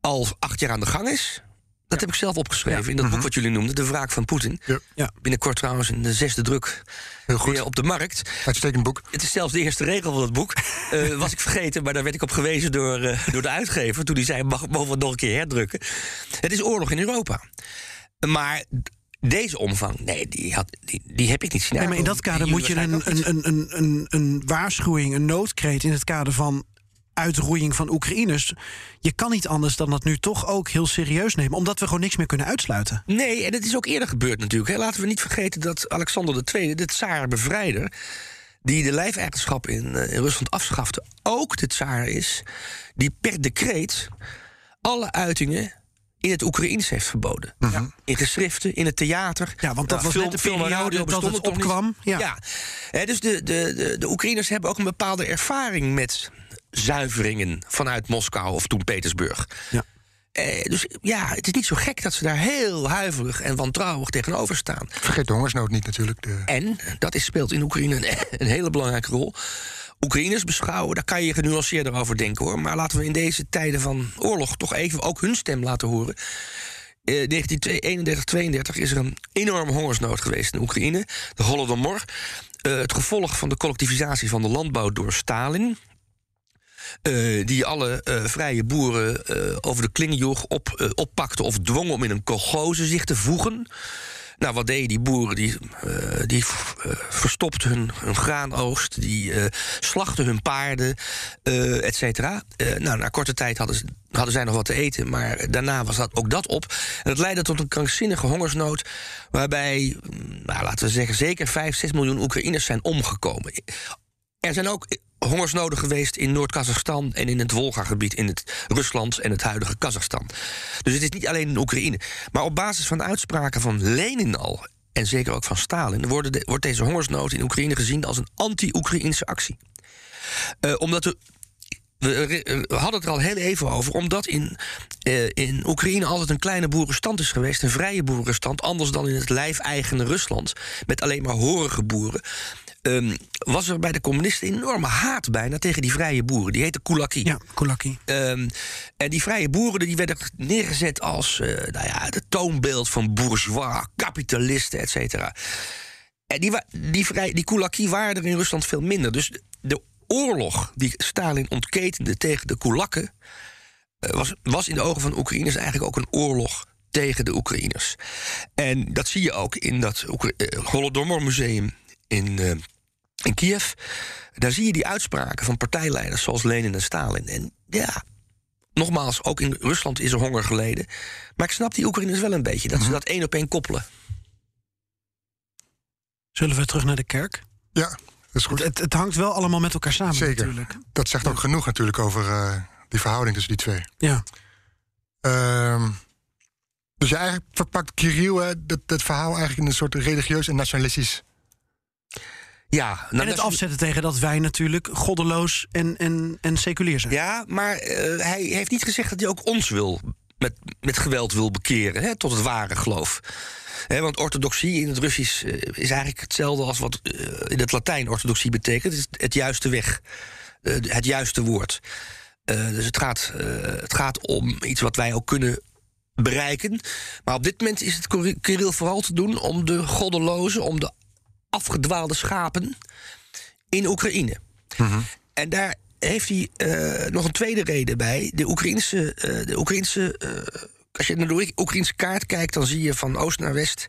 al acht jaar aan de gang is. Dat heb ik zelf opgeschreven in dat boek wat jullie noemden, De Wraak van Poetin. Ja. Ja. Binnenkort trouwens in de zesde druk Heel goed. weer op de markt. Uitstekend boek. Het is zelfs de eerste regel van het boek. Eh, was ik vergeten, maar daar werd ik op gewezen door, eh, door de uitgever. Toen hij zei, mag, mogen we het nog een keer herdrukken? Het is oorlog in Europa. Maar deze omvang, nee, die, had, die, die heb ik niet zien Nee, maar in dat kader moet je een, een, een, een, een waarschuwing, een noodkreet in het kader van uitroeiing van Oekraïners. Je kan niet anders dan dat nu toch ook heel serieus nemen, omdat we gewoon niks meer kunnen uitsluiten. Nee, en het is ook eerder gebeurd natuurlijk. Hè. Laten we niet vergeten dat Alexander II, de tsaar-bevrijder... die de lijfeigenschap in, eh, in Rusland afschafte... ook de tsaar is die per decreet alle uitingen in het Oekraïens heeft verboden. Mhm. In geschriften, in het theater. Ja, want dat was net de periode dat het opkwam. Ja. Dus de, de, de, de Oekraïners hebben ook een bepaalde ervaring met zuiveringen vanuit Moskou of toen Petersburg. Ja. Eh, dus ja, het is niet zo gek dat ze daar heel huiverig en wantrouwig tegenover staan. Vergeet de hongersnood niet natuurlijk. De... En, dat is, speelt in Oekraïne een, een hele belangrijke rol. Oekraïners beschouwen, daar kan je genuanceerder over denken hoor. Maar laten we in deze tijden van oorlog toch even ook hun stem laten horen. Eh 1931, 32 is er een enorme hongersnood geweest in Oekraïne. De Holodomor. Eh, het gevolg van de collectivisatie van de landbouw door Stalin. Eh, die alle eh, vrije boeren eh, over de klingenjoch op, oppakte of dwong om in een kolgoze zich te voegen. Nou, wat deden die boeren? Die, die verstopten hun, hun graanoogst, die slachten hun paarden, et cetera. Nou, na korte tijd hadden, ze, hadden zij nog wat te eten, maar daarna was dat, ook dat op. En dat leidde tot een krankzinnige hongersnood, waarbij, mm, nou, laten we zeggen, zeker 5, 6 miljoen Oekraïners zijn omgekomen. Er zijn ook hongersnoden geweest in Noord-Kazachstan en in het Wolga-gebied in het Rusland en het huidige Kazachstan. Dus het is niet alleen in Oekraïne. Maar op basis van uitspraken van Lenin al, en zeker ook van Stalin, wordt deze hongersnood in Oekraïne gezien als een anti-Oekraïnse actie. Eh, omdat we hadden het er al heel even over, omdat in, eh, in Oekraïne altijd een kleine boerenstand is geweest, een vrije boerenstand, anders dan in het lijfeigene Rusland, met alleen maar horige boeren. Ehm, was er bij de communisten enorme haat bijna tegen die vrije boeren. Die heette kulaki. Ja, Kulaki. Ehm, en die vrije boeren die werden neergezet als eh, nou ja, het toonbeeld van bourgeois, kapitalisten, et cetera. En die, die, vrij, die kulaki waren er in Rusland veel minder. Dus de oorlog die Stalin ontketende tegen de kulakken... eh, was, was in de ogen van de Oekraïners eigenlijk ook een oorlog tegen de Oekraïners. En dat zie je ook in dat eh, Holodomor Museum in, in Kiev. Daar zie je die uitspraken van partijleiders zoals Lenin en Stalin. En ja, nogmaals, ook in Rusland is er honger geleden. Maar ik snap die Oekraïners wel een beetje, dat ze dat één op één koppelen. Zullen we terug naar de kerk? Ja, dat is goed. Het, het hangt wel allemaal met elkaar samen Zeker. natuurlijk. Dat zegt ook genoeg natuurlijk over eh, die verhouding tussen die twee. Ja. Ehm, dus je eigenlijk verpakt Kirill hè, dat, dat verhaal eigenlijk in een soort religieus en nationalistisch. Ja, nou, en het afzetten tegen dat wij natuurlijk goddeloos en, en, en seculier zijn. Ja, maar eh, hij heeft niet gezegd dat hij ook ons wil met, met geweld wil bekeren hè, tot het ware geloof. Want orthodoxie in het Russisch eh, is eigenlijk hetzelfde als wat eh, in het Latijn orthodoxie betekent. Het is het juiste weg, het juiste woord. Dus het gaat, het gaat om iets wat wij ook kunnen bereiken. Maar op dit moment is het Kiri- Kirill vooral te doen om de goddelozen, om de afgedwaalde schapen in Oekraïne. En daar heeft hij eh, nog een tweede reden bij. De Oekraïnse, eh, de Oekraïnse eh, als je naar de Oekraïnse kaart kijkt, dan zie je van oost naar west,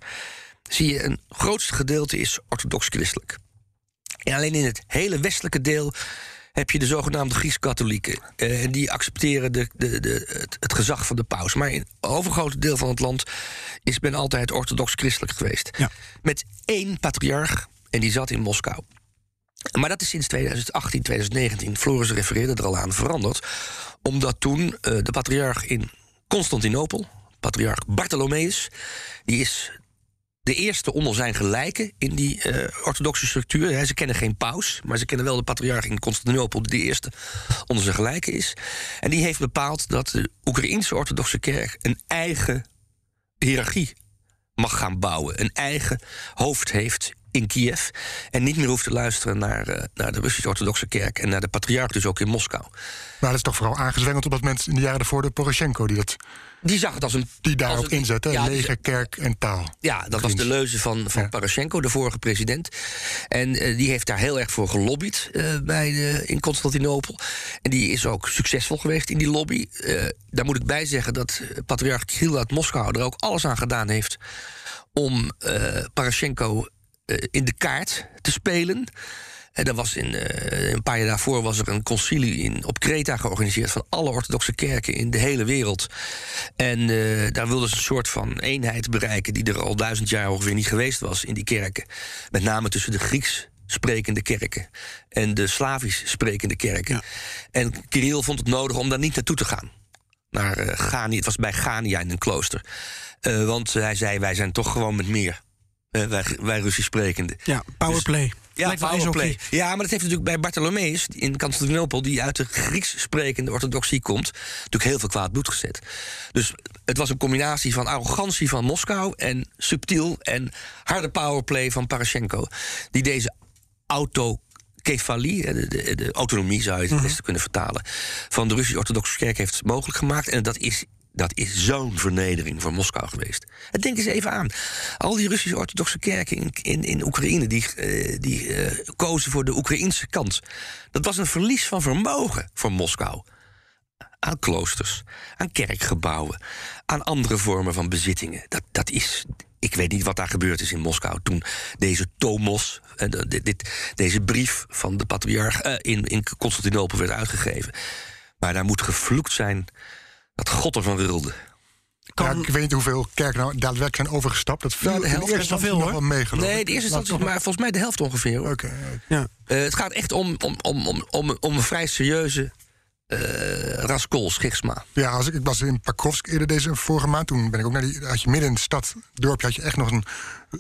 zie je een grootste gedeelte is orthodox-christelijk. En alleen in het hele westelijke deel heb je de zogenaamde Grieks-katholieken. Eh, En die accepteren de, de, de, het, het gezag van de paus. Maar in het overgrote deel van het land is men altijd orthodox-christelijk geweest. Ja. Met één patriarch, en die zat in Moskou. Maar dat is sinds 2018, 2019, Floris refereerde er al aan, veranderd. Omdat toen eh, de patriarch in Constantinopel, patriarch Bartholomeus, die is de eerste onder zijn gelijken in die eh, orthodoxe structuur. Ze kennen geen paus, maar ze kennen wel de patriarch in Constantinopel, die de eerste onder zijn gelijken is. En die heeft bepaald dat de Oekraïnse orthodoxe kerk een eigen hiërarchie mag gaan bouwen, een eigen hoofd heeft in Kiev. En niet meer hoeft te luisteren naar, eh, naar de Russisch-Orthodoxe Kerk en naar de patriarch, dus ook in Moskou. Maar dat is toch vooral aangezwengeld op dat moment in de jaren ervoor de Poroshenko die, dat, Die zag het als een. die daarop inzette. Ja, leger, kerk en taal. Ja, dat was de leuze van, van Ja. Poroshenko, de vorige president. En eh, die heeft daar heel erg voor gelobbyd eh, bij de, in Constantinopel. En die is ook succesvol geweest in die lobby. Daar moet ik bij zeggen dat patriarch Kirill uit Moskou er ook alles aan gedaan heeft om Poroshenko eh, in de kaart te spelen. En er was in, eh, een paar jaar daarvoor was er een concilie in, op Kreta georganiseerd van alle orthodoxe kerken in de hele wereld. En eh, daar wilden ze een soort van eenheid bereiken die er al duizend jaar ongeveer niet geweest was in die kerken. Met name tussen de Grieks sprekende kerken en de Slavisch sprekende kerken. En Kirill vond het nodig om daar niet naartoe te gaan. naar uh. Het was bij Gania in een klooster. Want hij zei, wij zijn toch gewoon met meer. Uh, wij, wij Russisch sprekende. Ja, powerplay. Dus, ja, powerplay. Ja, maar dat heeft natuurlijk bij Bartholomeus in Constantinopel... die uit de Grieks sprekende orthodoxie komt... natuurlijk heel veel kwaad bloed gezet. Dus het was een combinatie van arrogantie van Moskou... en subtiel en harde powerplay van Parashenko... die deze auto kefalie, de, de, de, autonomie zou je het beste kunnen vertalen, van de Russische Orthodoxe Kerk heeft mogelijk gemaakt. En dat is dat is zo'n vernedering voor Moskou geweest. En denk eens even aan. Al die Russische orthodoxe kerken in, in, in Oekraïne... die, uh, die uh, kozen voor de Oekraïnse kant. Dat was een verlies van vermogen voor Moskou. Aan kloosters, aan kerkgebouwen... aan andere vormen van bezittingen. Dat, dat is... Ik weet niet wat daar gebeurd is in Moskou... toen deze tomos, dit, dit, deze brief van de patriarch... in, in Constantinopel werd uitgegeven. Maar daar moet gevloekt zijn dat God ervan wilde. Ja, ik weet niet hoeveel kerken nou daadwerkelijk zijn overgestapt. Dat viel de helft is wel veel hoor. nee, de eerste instantie maar volgens mij de helft ongeveer. Oké. Okay. Ja. Uh, het gaat echt om, om, om, om, om, om een vrij serieuze uh, raskol, schisma. Ja, als ik, ik was in Pakrovsk eerder deze vorige maand. Toen ben ik ook naar die. Had je midden in de stad, dorpje, had je echt nog een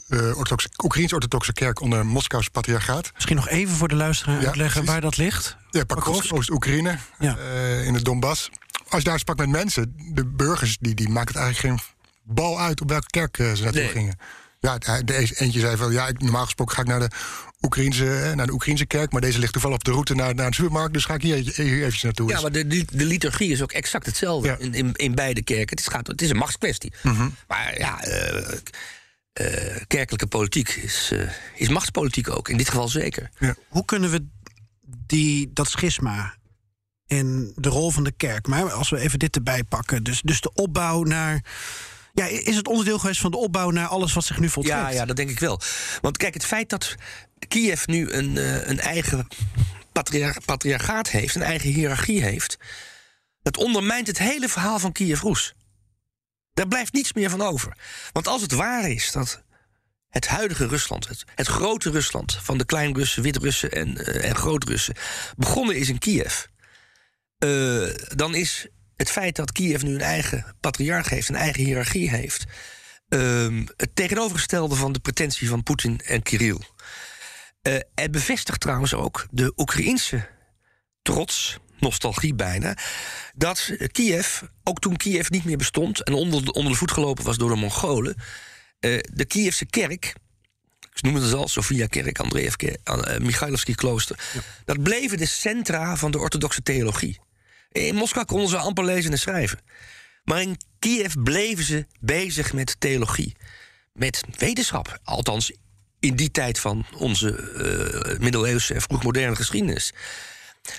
uh, orthodoxe, Oekraïens-orthodoxe kerk onder Moskous patriarchaat. Misschien nog even voor de luisteraar ja, uitleggen precies. waar dat ligt. Ja, Pakrovsk, Oost-Oekraïne, ja. uh, in het Donbass als je daar sprak met mensen, de burgers, die, die maken het eigenlijk geen bal uit op welke kerk eh, ze naartoe nee. gingen. Ja, de eentje zei van ja, ik, normaal gesproken ga ik naar de Oekraïnse, naar de Oekraïnse kerk, maar deze ligt toevallig op de route naar, naar de supermarkt, dus ga ik hier, hier eventjes naartoe. Ja, maar de, de liturgie is ook exact hetzelfde ja. in, in, in, beide kerken. Het is, gaat, het is een machtskwestie. Mm -hmm. Maar ja, uh, uh, kerkelijke politiek is, uh, is machtspolitiek ook, in dit geval zeker. Ja. Hoe kunnen we die, dat schisma en de rol van de kerk. Maar als we even dit erbij pakken, dus, dus de opbouw naar. Ja, is het onderdeel geweest van de opbouw naar alles wat zich nu voltrekt? Ja, ja dat denk ik wel. Want kijk, het feit dat Kiev nu een, uh, een eigen patriar patriarchaat heeft, een eigen hiërarchie heeft, dat ondermijnt het hele verhaal van Kiev-Roes. Daar blijft niets meer van over. Want als het waar is dat het huidige Rusland, het, het grote Rusland van de Klein-Russen, Wit-Russen en, uh, en Groot-Russen, begonnen is in Kiev uh, dan is het feit dat Kiev nu een eigen patriarch heeft, een eigen hiërarchie heeft, uh, het tegenovergestelde van de pretentie van Poetin en Kirill. Uh, het bevestigt trouwens ook de Oekraïense trots, nostalgie bijna, dat Kiev, ook toen Kiev niet meer bestond en onder de, onder de voet gelopen was door de Mongolen, uh, de Kievse kerk, ik noem het al, Sofia Kerk, Andreevkerk, uh, Michailovski klooster. Ja. Dat bleven de centra van de orthodoxe theologie. In Moskou konden ze amper lezen en schrijven. Maar in Kiev bleven ze bezig met theologie. Met wetenschap. Althans, in die tijd van onze uh, middeleeuwse en vroegmoderne geschiedenis.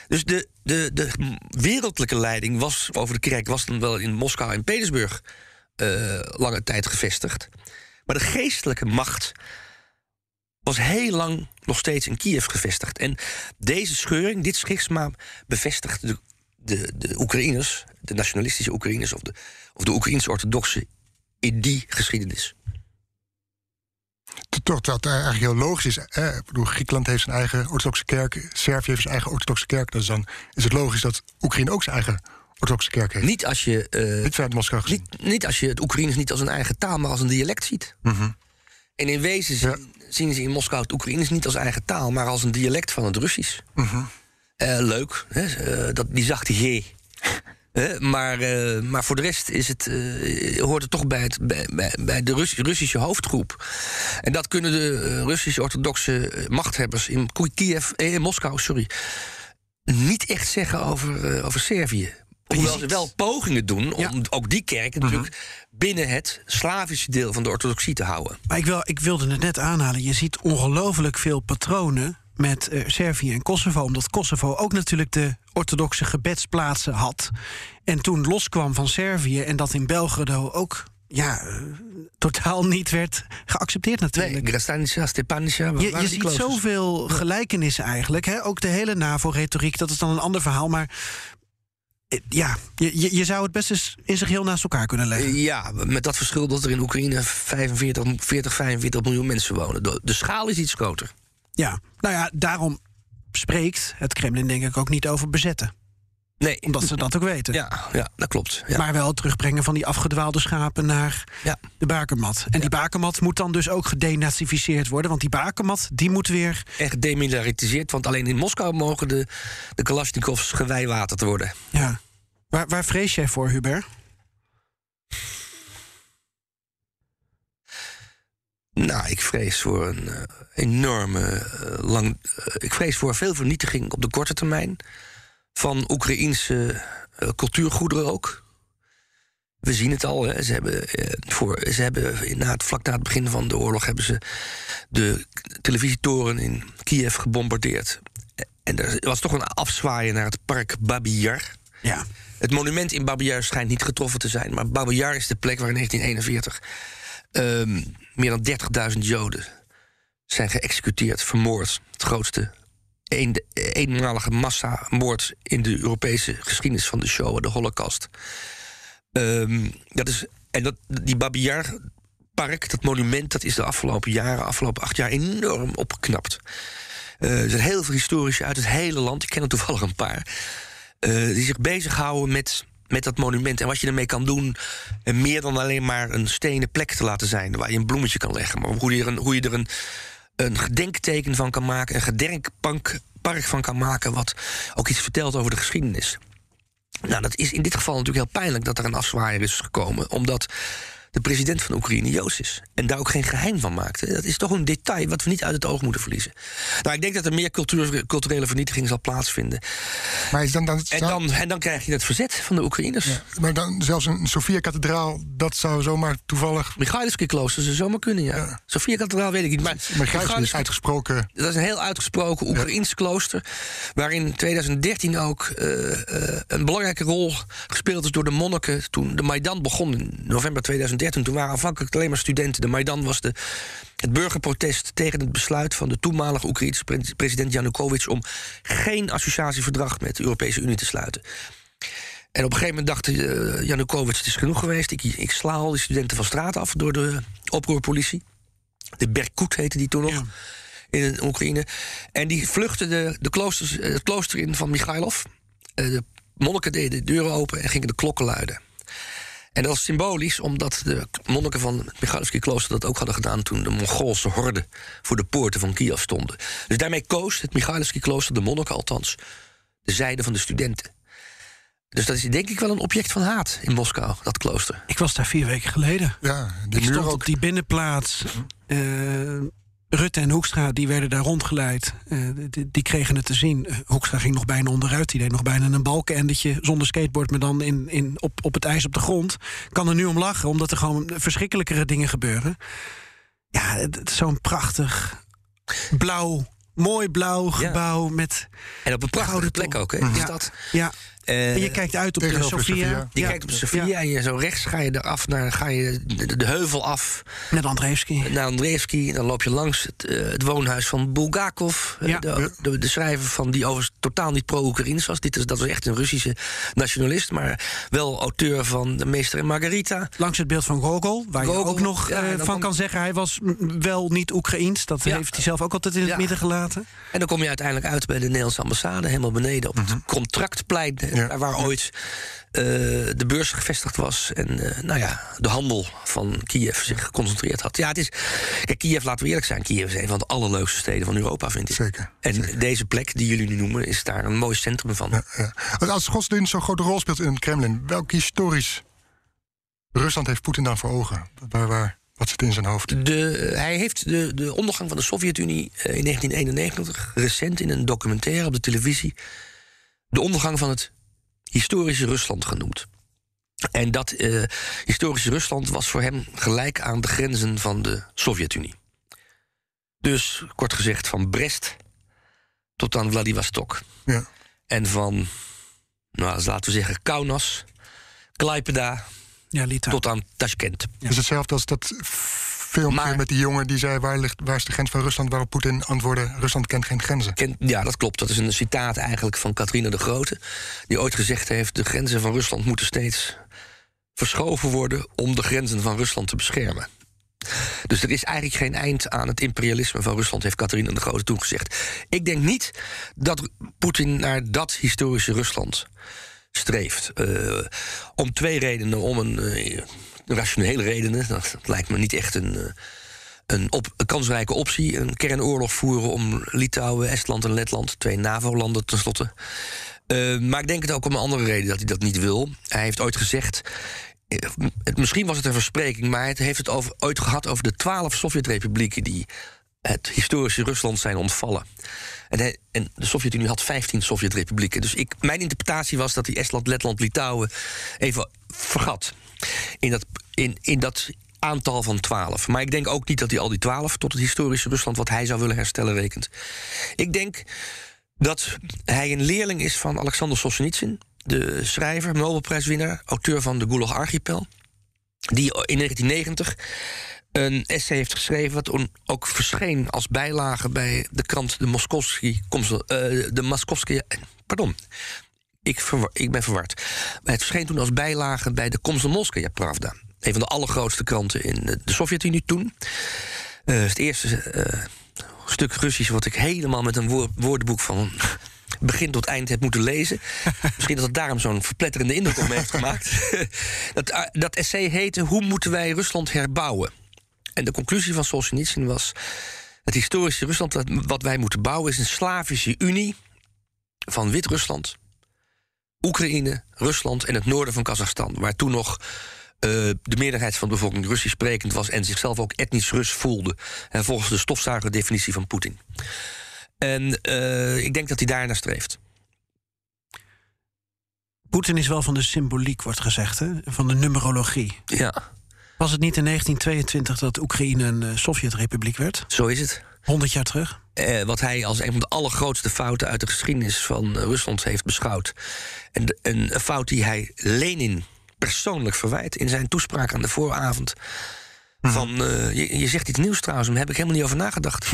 Dus de, de, de wereldlijke leiding was, over de kerk was dan wel in Moskou en Petersburg uh, lange tijd gevestigd. Maar de geestelijke macht was heel lang nog steeds in Kiev gevestigd. En deze scheuring, dit schisma, bevestigt de de, de Oekraïners, de nationalistische Oekraïners of de, of de Oekraïnse orthodoxen in die geschiedenis. Toch dat eigenlijk heel logisch is. Hè? Ik bedoel, Griekenland heeft zijn eigen orthodoxe kerk, Servië heeft zijn eigen orthodoxe kerk. Dus dan is het logisch dat Oekraïne ook zijn eigen orthodoxe kerk heeft. Niet als je. Uh, niet vanuit Moskou gezien. Niet, niet, als je het Oekraïners niet als een eigen taal, maar als een dialect ziet. Mm -hmm. En in wezen zien, ja. zien, ze in Moskou het Oekraïners niet als eigen taal, maar als een dialect van het Russisch. Mm -hmm. Uh, leuk, hè? Uh, dat, die zachte G. Maar, maar voor de rest is het, hoort het toch bij, het, bij, bij de Russ Russische hoofdgroep. En dat kunnen de Russische orthodoxe machthebbers in Kiev, in Moskou, sorry, niet echt zeggen over, over Servië. Hoewel ze wel pogingen doen om ja. ook die kerk natuurlijk uh -huh. binnen het Slavische deel van de orthodoxie te houden. Maar ik, wil, ik wilde het net aanhalen. Je ziet ongelooflijk veel patronen met uh, Servië en Kosovo. Omdat Kosovo ook natuurlijk de orthodoxe gebedsplaatsen had. En toen loskwam van Servië en dat in Belgrado ook ja, uh, totaal niet werd geaccepteerd natuurlijk. Nee, Grastanica, Stepanica. Je, je ziet zoveel gelijkenissen eigenlijk. Hè? Ook de hele NAVO-retoriek, dat is dan een ander verhaal. Maar eh, ja, je, je zou het best eens in zich heel naast elkaar kunnen leggen. Ja, met dat verschil dat er in Oekraïne 45, 40, 45 miljoen mensen wonen. De schaal is iets groter. Ja, nou ja, daarom spreekt het Kremlin denk ik ook niet over bezetten. Nee. Omdat ze dat ook weten. Ja, ja dat klopt. Ja. Maar wel terugbrengen van die afgedwaalde schapen naar Ja. de bakermat. En die bakermat moet dan dus ook gedenazificeerd worden. Want die bakermat die moet weer. En gedemilitariseerd, want alleen in Moskou mogen de, de Kalashnikovs gewijwaterd worden. Ja. Waar, waar vrees jij voor, Hubert? Nou, ik vrees voor een eh, enorme eh, lang. eh, ik vrees voor veel vernietiging op de korte termijn. Van Oekraïense cultuurgoederen ook. We zien het al. Hè. Ze hebben, voor, ze hebben na het, vlak na het begin van de oorlog hebben ze de televisietoren in Kiev gebombardeerd. En er was toch een afzwaaien naar het park Babi Yar. Ja. Het monument in Babi Yar schijnt niet getroffen te zijn. Maar Babi Yar is de plek waar in 1941 ehm, meer dan 30.000 Joden zijn geëxecuteerd, vermoord. Het grootste een, eenmalige massamoord in de Europese geschiedenis van de Shoah, de Holocaust. Ehm, dat is, en dat, die Babi Yar park, dat monument, dat is de afgelopen jaren, afgelopen acht jaar enorm opgeknapt. Eh, er zijn heel veel historici uit het hele land, ik ken er toevallig een paar, eh, die zich bezighouden met, met dat monument. En wat je ermee kan doen, eh, meer dan alleen maar een stenen plek te laten zijn... waar je een bloemetje kan leggen, maar hoe je er een, hoe je er een, een gedenkteken van kan maken... een gedenkpark park van kan maken... wat ook iets vertelt over de geschiedenis. Nou, dat is in dit geval natuurlijk heel pijnlijk dat er een afzwaaier is gekomen... omdat de president van Oekraïne Joost is. En daar ook geen geheim van maakte. Dat is toch een detail wat we niet uit het oog moeten verliezen. Nou, ik denk dat er meer cultuur, culturele vernietiging zal plaatsvinden. Maar is dan, dan, En dan, en dan krijg je het verzet van de Oekraïners. maar dan zelfs een Sofia-kathedraal, dat zou zomaar toevallig. Michailivski-klooster zou zomaar kunnen, ja. Ja. Sofia-kathedraal weet ik niet. Maar Gijs is uitgesproken. dat is een heel uitgesproken Oekraïns klooster. Waar in 2013 ook eh, eh, een belangrijke rol gespeeld is door de monniken. Toen de Maidan begon in november 2013. Toen waren aanvankelijk alleen maar studenten. De Maidan was de, het burgerprotest tegen het besluit van de toenmalige Oekraïnse pre- president Yanukovych. om geen associatieverdrag met de Europese Unie te sluiten. En op een gegeven moment dacht uh, Yanukovych: het is genoeg geweest. Ik, ik sla al die studenten van straat af door de oproerpolitie. De Berkut heette die toen nog. Ja. In Oekraïne. En die vluchtten de, de kloosters, eh, het klooster in van Michailov. Eh, de monniken deden de deuren open en gingen de klokken luiden. En dat was symbolisch, omdat de monniken van het Michailovski klooster dat ook hadden gedaan toen de Mongoolse horden voor de poorten van Kiev stonden. Dus daarmee koos het Michailovski klooster, de monniken althans, de zijde van de studenten. Dus dat is denk ik wel een object van haat in Moskou, dat klooster. Ik was daar vier weken geleden. Ja, die Ik muur stond ook. op die binnenplaats. Eh, Rutte en Hoekstra die werden daar rondgeleid. Eh, die, die kregen het te zien. Eh, Hoekstra ging nog bijna onderuit. Die deed nog bijna een balkenendetje zonder skateboard... maar dan in, in, op, op het ijs op de grond. Kan er nu om lachen, omdat er gewoon verschrikkelijkere dingen gebeuren. Ja, het, het is zo'n prachtig blauw... Mooi blauw gebouw met... En op een prachtige Gouden plek ook, hè, in de Ja. stad. Ja, Eh, en je kijkt uit op de Sofia. Je Ja. kijkt op Sofia Ja. en je zo rechts ga je eraf naar ga je de, de heuvel af Met Andreevski. naar Andreevski. Dan loop je langs het, eh, het woonhuis van Bulgakov. eh, Ja. De, de, de schrijver van die overigens totaal niet pro-Oekraïns was. Dit is, dat was echt een Russische nationalist. Maar wel auteur van De Meester en Margarita. Langs het beeld van Gogol, waar je ook nog van kom- kan zeggen... hij was wel niet Oekraïens. Dat heeft hij zelf ook altijd in het midden gelaten. En dan kom je uiteindelijk uit bij de Nederlandse ambassade. Helemaal beneden op het contractplein. Eh, Ja. Waar ooit eh, de beurs gevestigd was. En eh, nou ja, de handel van Kiev zich geconcentreerd had. Ja, het is. Kijk, Kiev, laten we eerlijk zijn. Kiev is een van de allerleukste steden van Europa, vind ik. Zeker. En deze plek die jullie nu noemen, is daar een mooi centrum van. Ja, ja. Als godsdienst zo'n grote rol speelt in het Kremlin, welk historisch Rusland heeft Poetin dan voor ogen? Waar, waar, wat zit in zijn hoofd? De, hij heeft de, de ondergang van de Sovjet-Unie eh, in 1991, recent in een documentaire op de televisie, de ondergang van het historische Rusland genoemd. En dat eh, historische Rusland was voor hem gelijk aan de grenzen van de Sovjet-Unie. Dus kort gezegd van Brest tot aan Vladivostok. Ja. En van, nou, laten we zeggen, Kaunas, Klaipeda Ja, tot aan Tashkent. Ja. Het is hetzelfde als dat filmpje Maar- met die jongen die zei... Waar, ligt, waar is de grens van Rusland? Waarop Poetin antwoordde... Rusland kent geen grenzen. Ja, dat klopt. Dat is een citaat eigenlijk van Catharina de Grote. Die ooit gezegd heeft: de grenzen van Rusland moeten steeds verschoven worden om de grenzen van Rusland te beschermen. Dus er is eigenlijk geen eind aan het imperialisme van Rusland, heeft Catharina de Grote toen gezegd. Ik denk niet dat Poetin naar dat historische Rusland streeft. Uh, om twee redenen. Om een uh, rationele redenen. Dat lijkt me niet echt een. Uh, een, op, kansrijke optie. Een kernoorlog voeren om Litouwen, Estland en Letland, twee NAVO-landen tenslotte. Uh, maar ik denk het ook om een andere reden dat hij dat niet wil. Hij heeft ooit gezegd. Misschien was het een verspreking, maar hij heeft het over, ooit gehad over de twaalf Sovjet-republieken die het historische Rusland zijn ontvallen. En, en de Sovjet-Unie had 15 Sovjet-republieken. Dus ik, mijn interpretatie was dat hij Estland, Letland, Litouwen even vergat. In dat, in, in dat aantal van 12. Maar ik denk ook niet dat hij al die 12 tot het historische Rusland wat hij zou willen herstellen rekent. Ik denk dat hij een leerling is van Alexander Solzhenitsyn, de schrijver, Nobelprijswinnaar, auteur van de Gulag Archipel. Die in 1990 een essay heeft geschreven... wat ook verscheen als bijlage bij de krant de Moskovski... Uh, de Moskovski pardon, ik, ik, ben verward. Het verscheen toen als bijlage bij de Komsomolskaya Pravda. Een van de allergrootste kranten in de Sovjet-Unie toen. Uh, het eerste uh, stuk Russisch wat ik helemaal met een woor woordenboek van begin tot eind heb moeten lezen. Misschien dat het daarom zo'n verpletterende indruk op me heeft gemaakt. dat, dat essay heette Hoe moeten wij Rusland herbouwen? En de conclusie van Solzhenitsyn was... het historische Rusland wat wij moeten bouwen... is een Slavische Unie van Wit-Rusland, Oekraïne, Rusland en het noorden van Kazachstan... waar toen nog uh, de meerderheid van de bevolking Russisch sprekend was... en zichzelf ook etnisch Rus voelde, hè, volgens de stofzuigerdefinitie van Poetin. En uh, ik denk dat hij daar naar streeft. Poetin is wel van de symboliek, wordt gezegd, hè? van de numerologie. Ja. Was het niet in 1922 dat Oekraïne een uh, Sovjetrepubliek werd? Zo is het. 100 jaar terug? Uh, wat hij als een van de allergrootste fouten uit de geschiedenis van Rusland heeft beschouwd. Een fout die hij Lenin persoonlijk verwijt in zijn toespraak aan de vooravond. Mhm. Van, uh, je, je, zegt iets nieuws trouwens, daar heb ik helemaal niet over nagedacht.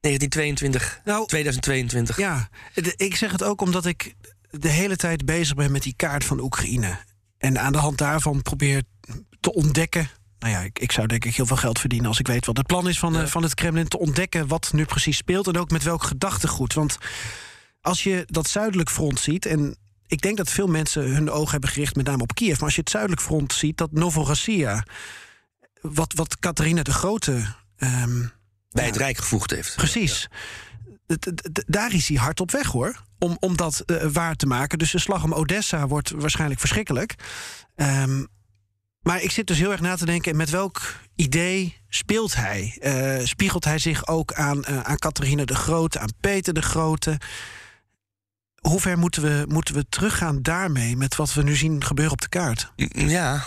1922, nou, 2022. Ja, ik zeg het ook omdat ik de hele tijd bezig ben met die kaart van Oekraïne. En aan de hand daarvan probeer te ontdekken. Nou ja, ik, ik, zou denk ik heel veel geld verdienen als ik weet wat het plan is van, ja. van het Kremlin. Te ontdekken wat nu precies speelt en ook met welk gedachtegoed. Want als je dat zuidelijk front ziet. En ik denk dat veel mensen hun ogen hebben gericht met name op Kiev. Maar als je het zuidelijk front ziet, dat Novorossiya. Wat, wat Catharina de Grote. Um, bij het Rijk gevoegd heeft. Precies. Daar is hij hard op weg hoor. Om, om dat uh, waar te maken. Dus de slag om Odessa wordt waarschijnlijk verschrikkelijk. Um, maar ik zit dus heel erg na te denken... met welk idee speelt hij? Uh, spiegelt hij zich ook aan, uh, aan Catharina de Grote, aan Peter de Grote? Hoe ver moeten we, moeten we teruggaan daarmee... met wat we nu zien gebeuren op de kaart? Ja,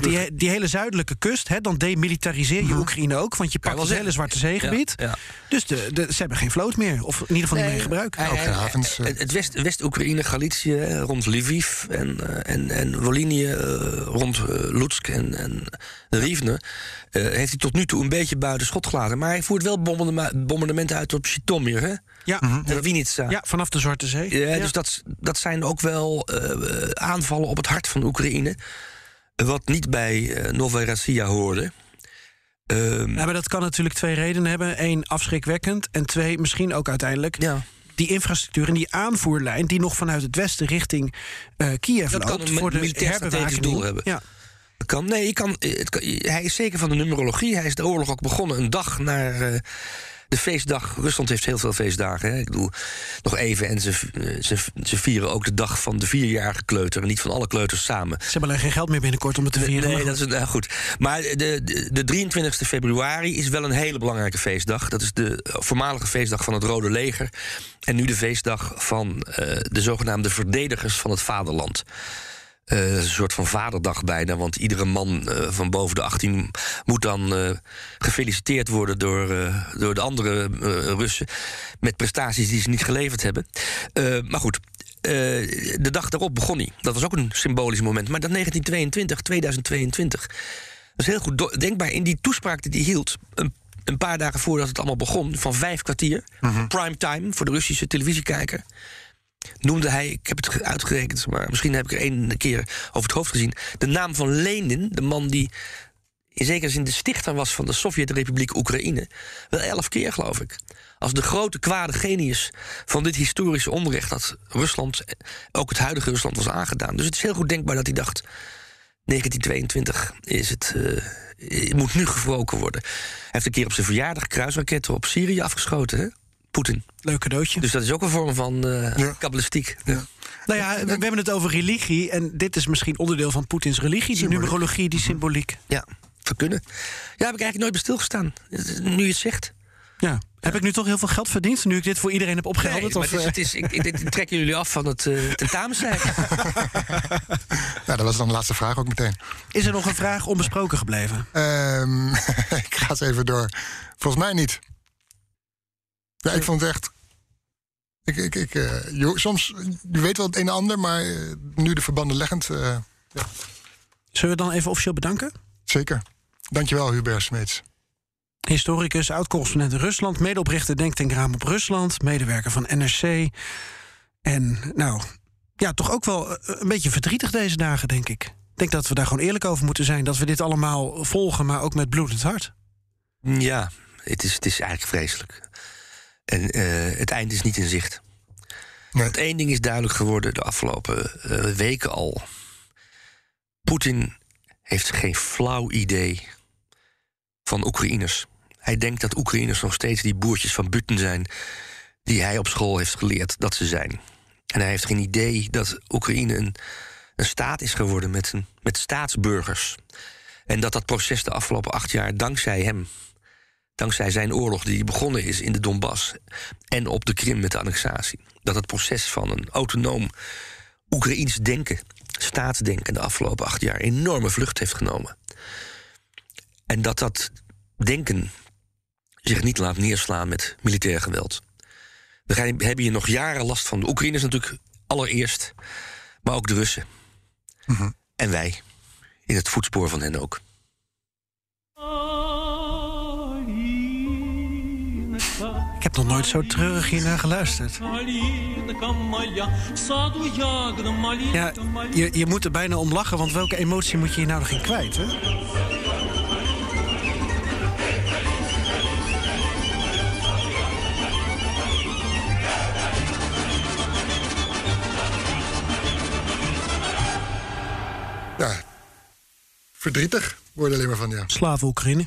want die, die hele zuidelijke kust, hè, dan demilitariseer je Oekraïne ook. Want je pakt het hele Zwarte Zeegebied. Ja, ja. Dus de, de, ze hebben geen vloot meer. Of in ieder geval niet meer gebruik. Ook geen havens. Het West, West-Oekraïne, Galicië rond Lviv en, uh, en, en uh, rond uh, Lutsk en, en Rivne... heeft hij tot nu toe een beetje buiten schot gelaten. Maar hij voert wel bombardementen uit op Chitomir, hè? Ja, mm -hmm. Winitsa. ja, vanaf de Zwarte Zee. Ja, Dus dat, dat zijn ook wel aanvallen op het hart van Oekraïne... Wat niet bij uh, Novorossiya hoorde. Um, ja, maar dat kan natuurlijk twee redenen hebben. Eén, afschrikwekkend. En twee, misschien ook uiteindelijk... Ja. die infrastructuur en die aanvoerlijn... die nog vanuit het westen richting uh, Kiev dat loopt... kan voor de militair doel hebben. Ja. Dat kan. Nee, kan, het kan, hij is zeker van de numerologie. Hij is de oorlog ook begonnen een dag naar... Uh, de feestdag. Rusland heeft heel veel feestdagen. Hè? Ik bedoel, nog even. En ze, ze, ze vieren ook de dag van de vierjarige kleuter. En niet van alle kleuters samen. Ze hebben alleen geen geld meer binnenkort om het te vieren. Nee, dat is nou, goed. Maar de, de, de 23 februari is wel een hele belangrijke feestdag. Dat is de voormalige feestdag van het Rode Leger. En nu de feestdag van uh, de zogenaamde verdedigers van het vaderland. Uh, een soort van vaderdag bijna. Want iedere man uh, van boven de 18 moet dan uh, gefeliciteerd worden door, door de andere Russen. Met prestaties die ze niet geleverd hebben. maar goed. de dag daarop begon hij. Dat was ook een symbolisch moment. Maar dat 1922, 2022. Dat is heel goed denkbaar. In die toespraak die hij hield. Een, een paar dagen voordat het allemaal begon. Van vijf kwartier. Mm -hmm. Prime time voor de Russische televisiekijker noemde hij, ik heb het uitgerekend, maar misschien heb ik er één keer over het hoofd gezien, de naam van Lenin, de man die in zekere zin de stichter was van de Sovjet-Republiek Oekraïne. Wel elf keer, geloof ik. Als de grote kwade genius van dit historische onrecht dat Rusland, ook het huidige Rusland, was aangedaan. Dus het is heel goed denkbaar dat hij dacht: 1922 is het. Uh, moet nu gewroken worden. Hij heeft een keer op zijn verjaardag kruisraketten op Syrië afgeschoten, hè? Poetin. Leuk cadeautje. Dus dat is ook een vorm van uh, ja. kabbalistiek. Ja. Nou ja, we, hebben het over religie. En dit is misschien onderdeel van Poetins religie, die numerologie, die symboliek. Ja, zou kunnen. Ja, heb ik eigenlijk nooit bij stilgestaan. Nu je het zegt. Ja. Heb ik nu toch heel veel geld verdiend, nu ik dit voor iedereen heb opgehelderd? Nee, of, het is, het is, ik, ik, trek jullie af van het uh, tentamencijfer. ja, dat was dan de laatste vraag ook meteen. Is er nog een vraag onbesproken gebleven? Um, ik ga eens even door. Volgens mij niet. Ja, ik vond het echt ik, ik, ik, uh, soms, je weet wel het een en ander, maar uh, nu de verbanden leggend. Uh, ja. Zullen we dan even officieel bedanken? Zeker. Dankjewel, Hubert Smeets. Historicus, oud-correspondent in Rusland, medeoprichter Denktankraam op Rusland, medewerker van NRC. En nou, ja, toch ook wel een beetje verdrietig deze dagen, denk ik. Ik denk dat we daar gewoon eerlijk over moeten zijn. Dat we dit allemaal volgen, maar ook met bloedend hart. Ja, het is, het is eigenlijk vreselijk. En uh, het eind is niet in zicht. Nee. Want één ding is duidelijk geworden de afgelopen uh, weken al. Poetin heeft geen flauw idee van Oekraïners. Hij denkt dat Oekraïners nog steeds die boertjes van Butten zijn... die hij op school heeft geleerd dat ze zijn. En hij heeft geen idee dat Oekraïne een, een staat is geworden met, een, met staatsburgers. En dat dat proces de afgelopen acht jaar dankzij hem dankzij zijn oorlog die begonnen is in de Donbass en op de Krim met de annexatie, dat het proces van een autonoom Oekraïns denken, staatsdenken de afgelopen acht jaar enorme vlucht heeft genomen. En dat dat denken zich niet laat neerslaan met militair geweld. We hebben hier nog jaren last van. De Oekraïners natuurlijk allereerst, maar ook de Russen. Mhm. En wij, in het voetspoor van hen ook. Heb nog nooit zo treurig hier naar geluisterd. Ja, je, je moet er bijna om lachen, want welke emotie moet je hier nou nog in kwijt, hè? Ja, verdrietig word alleen maar van, ja. Slaven Oekraïne.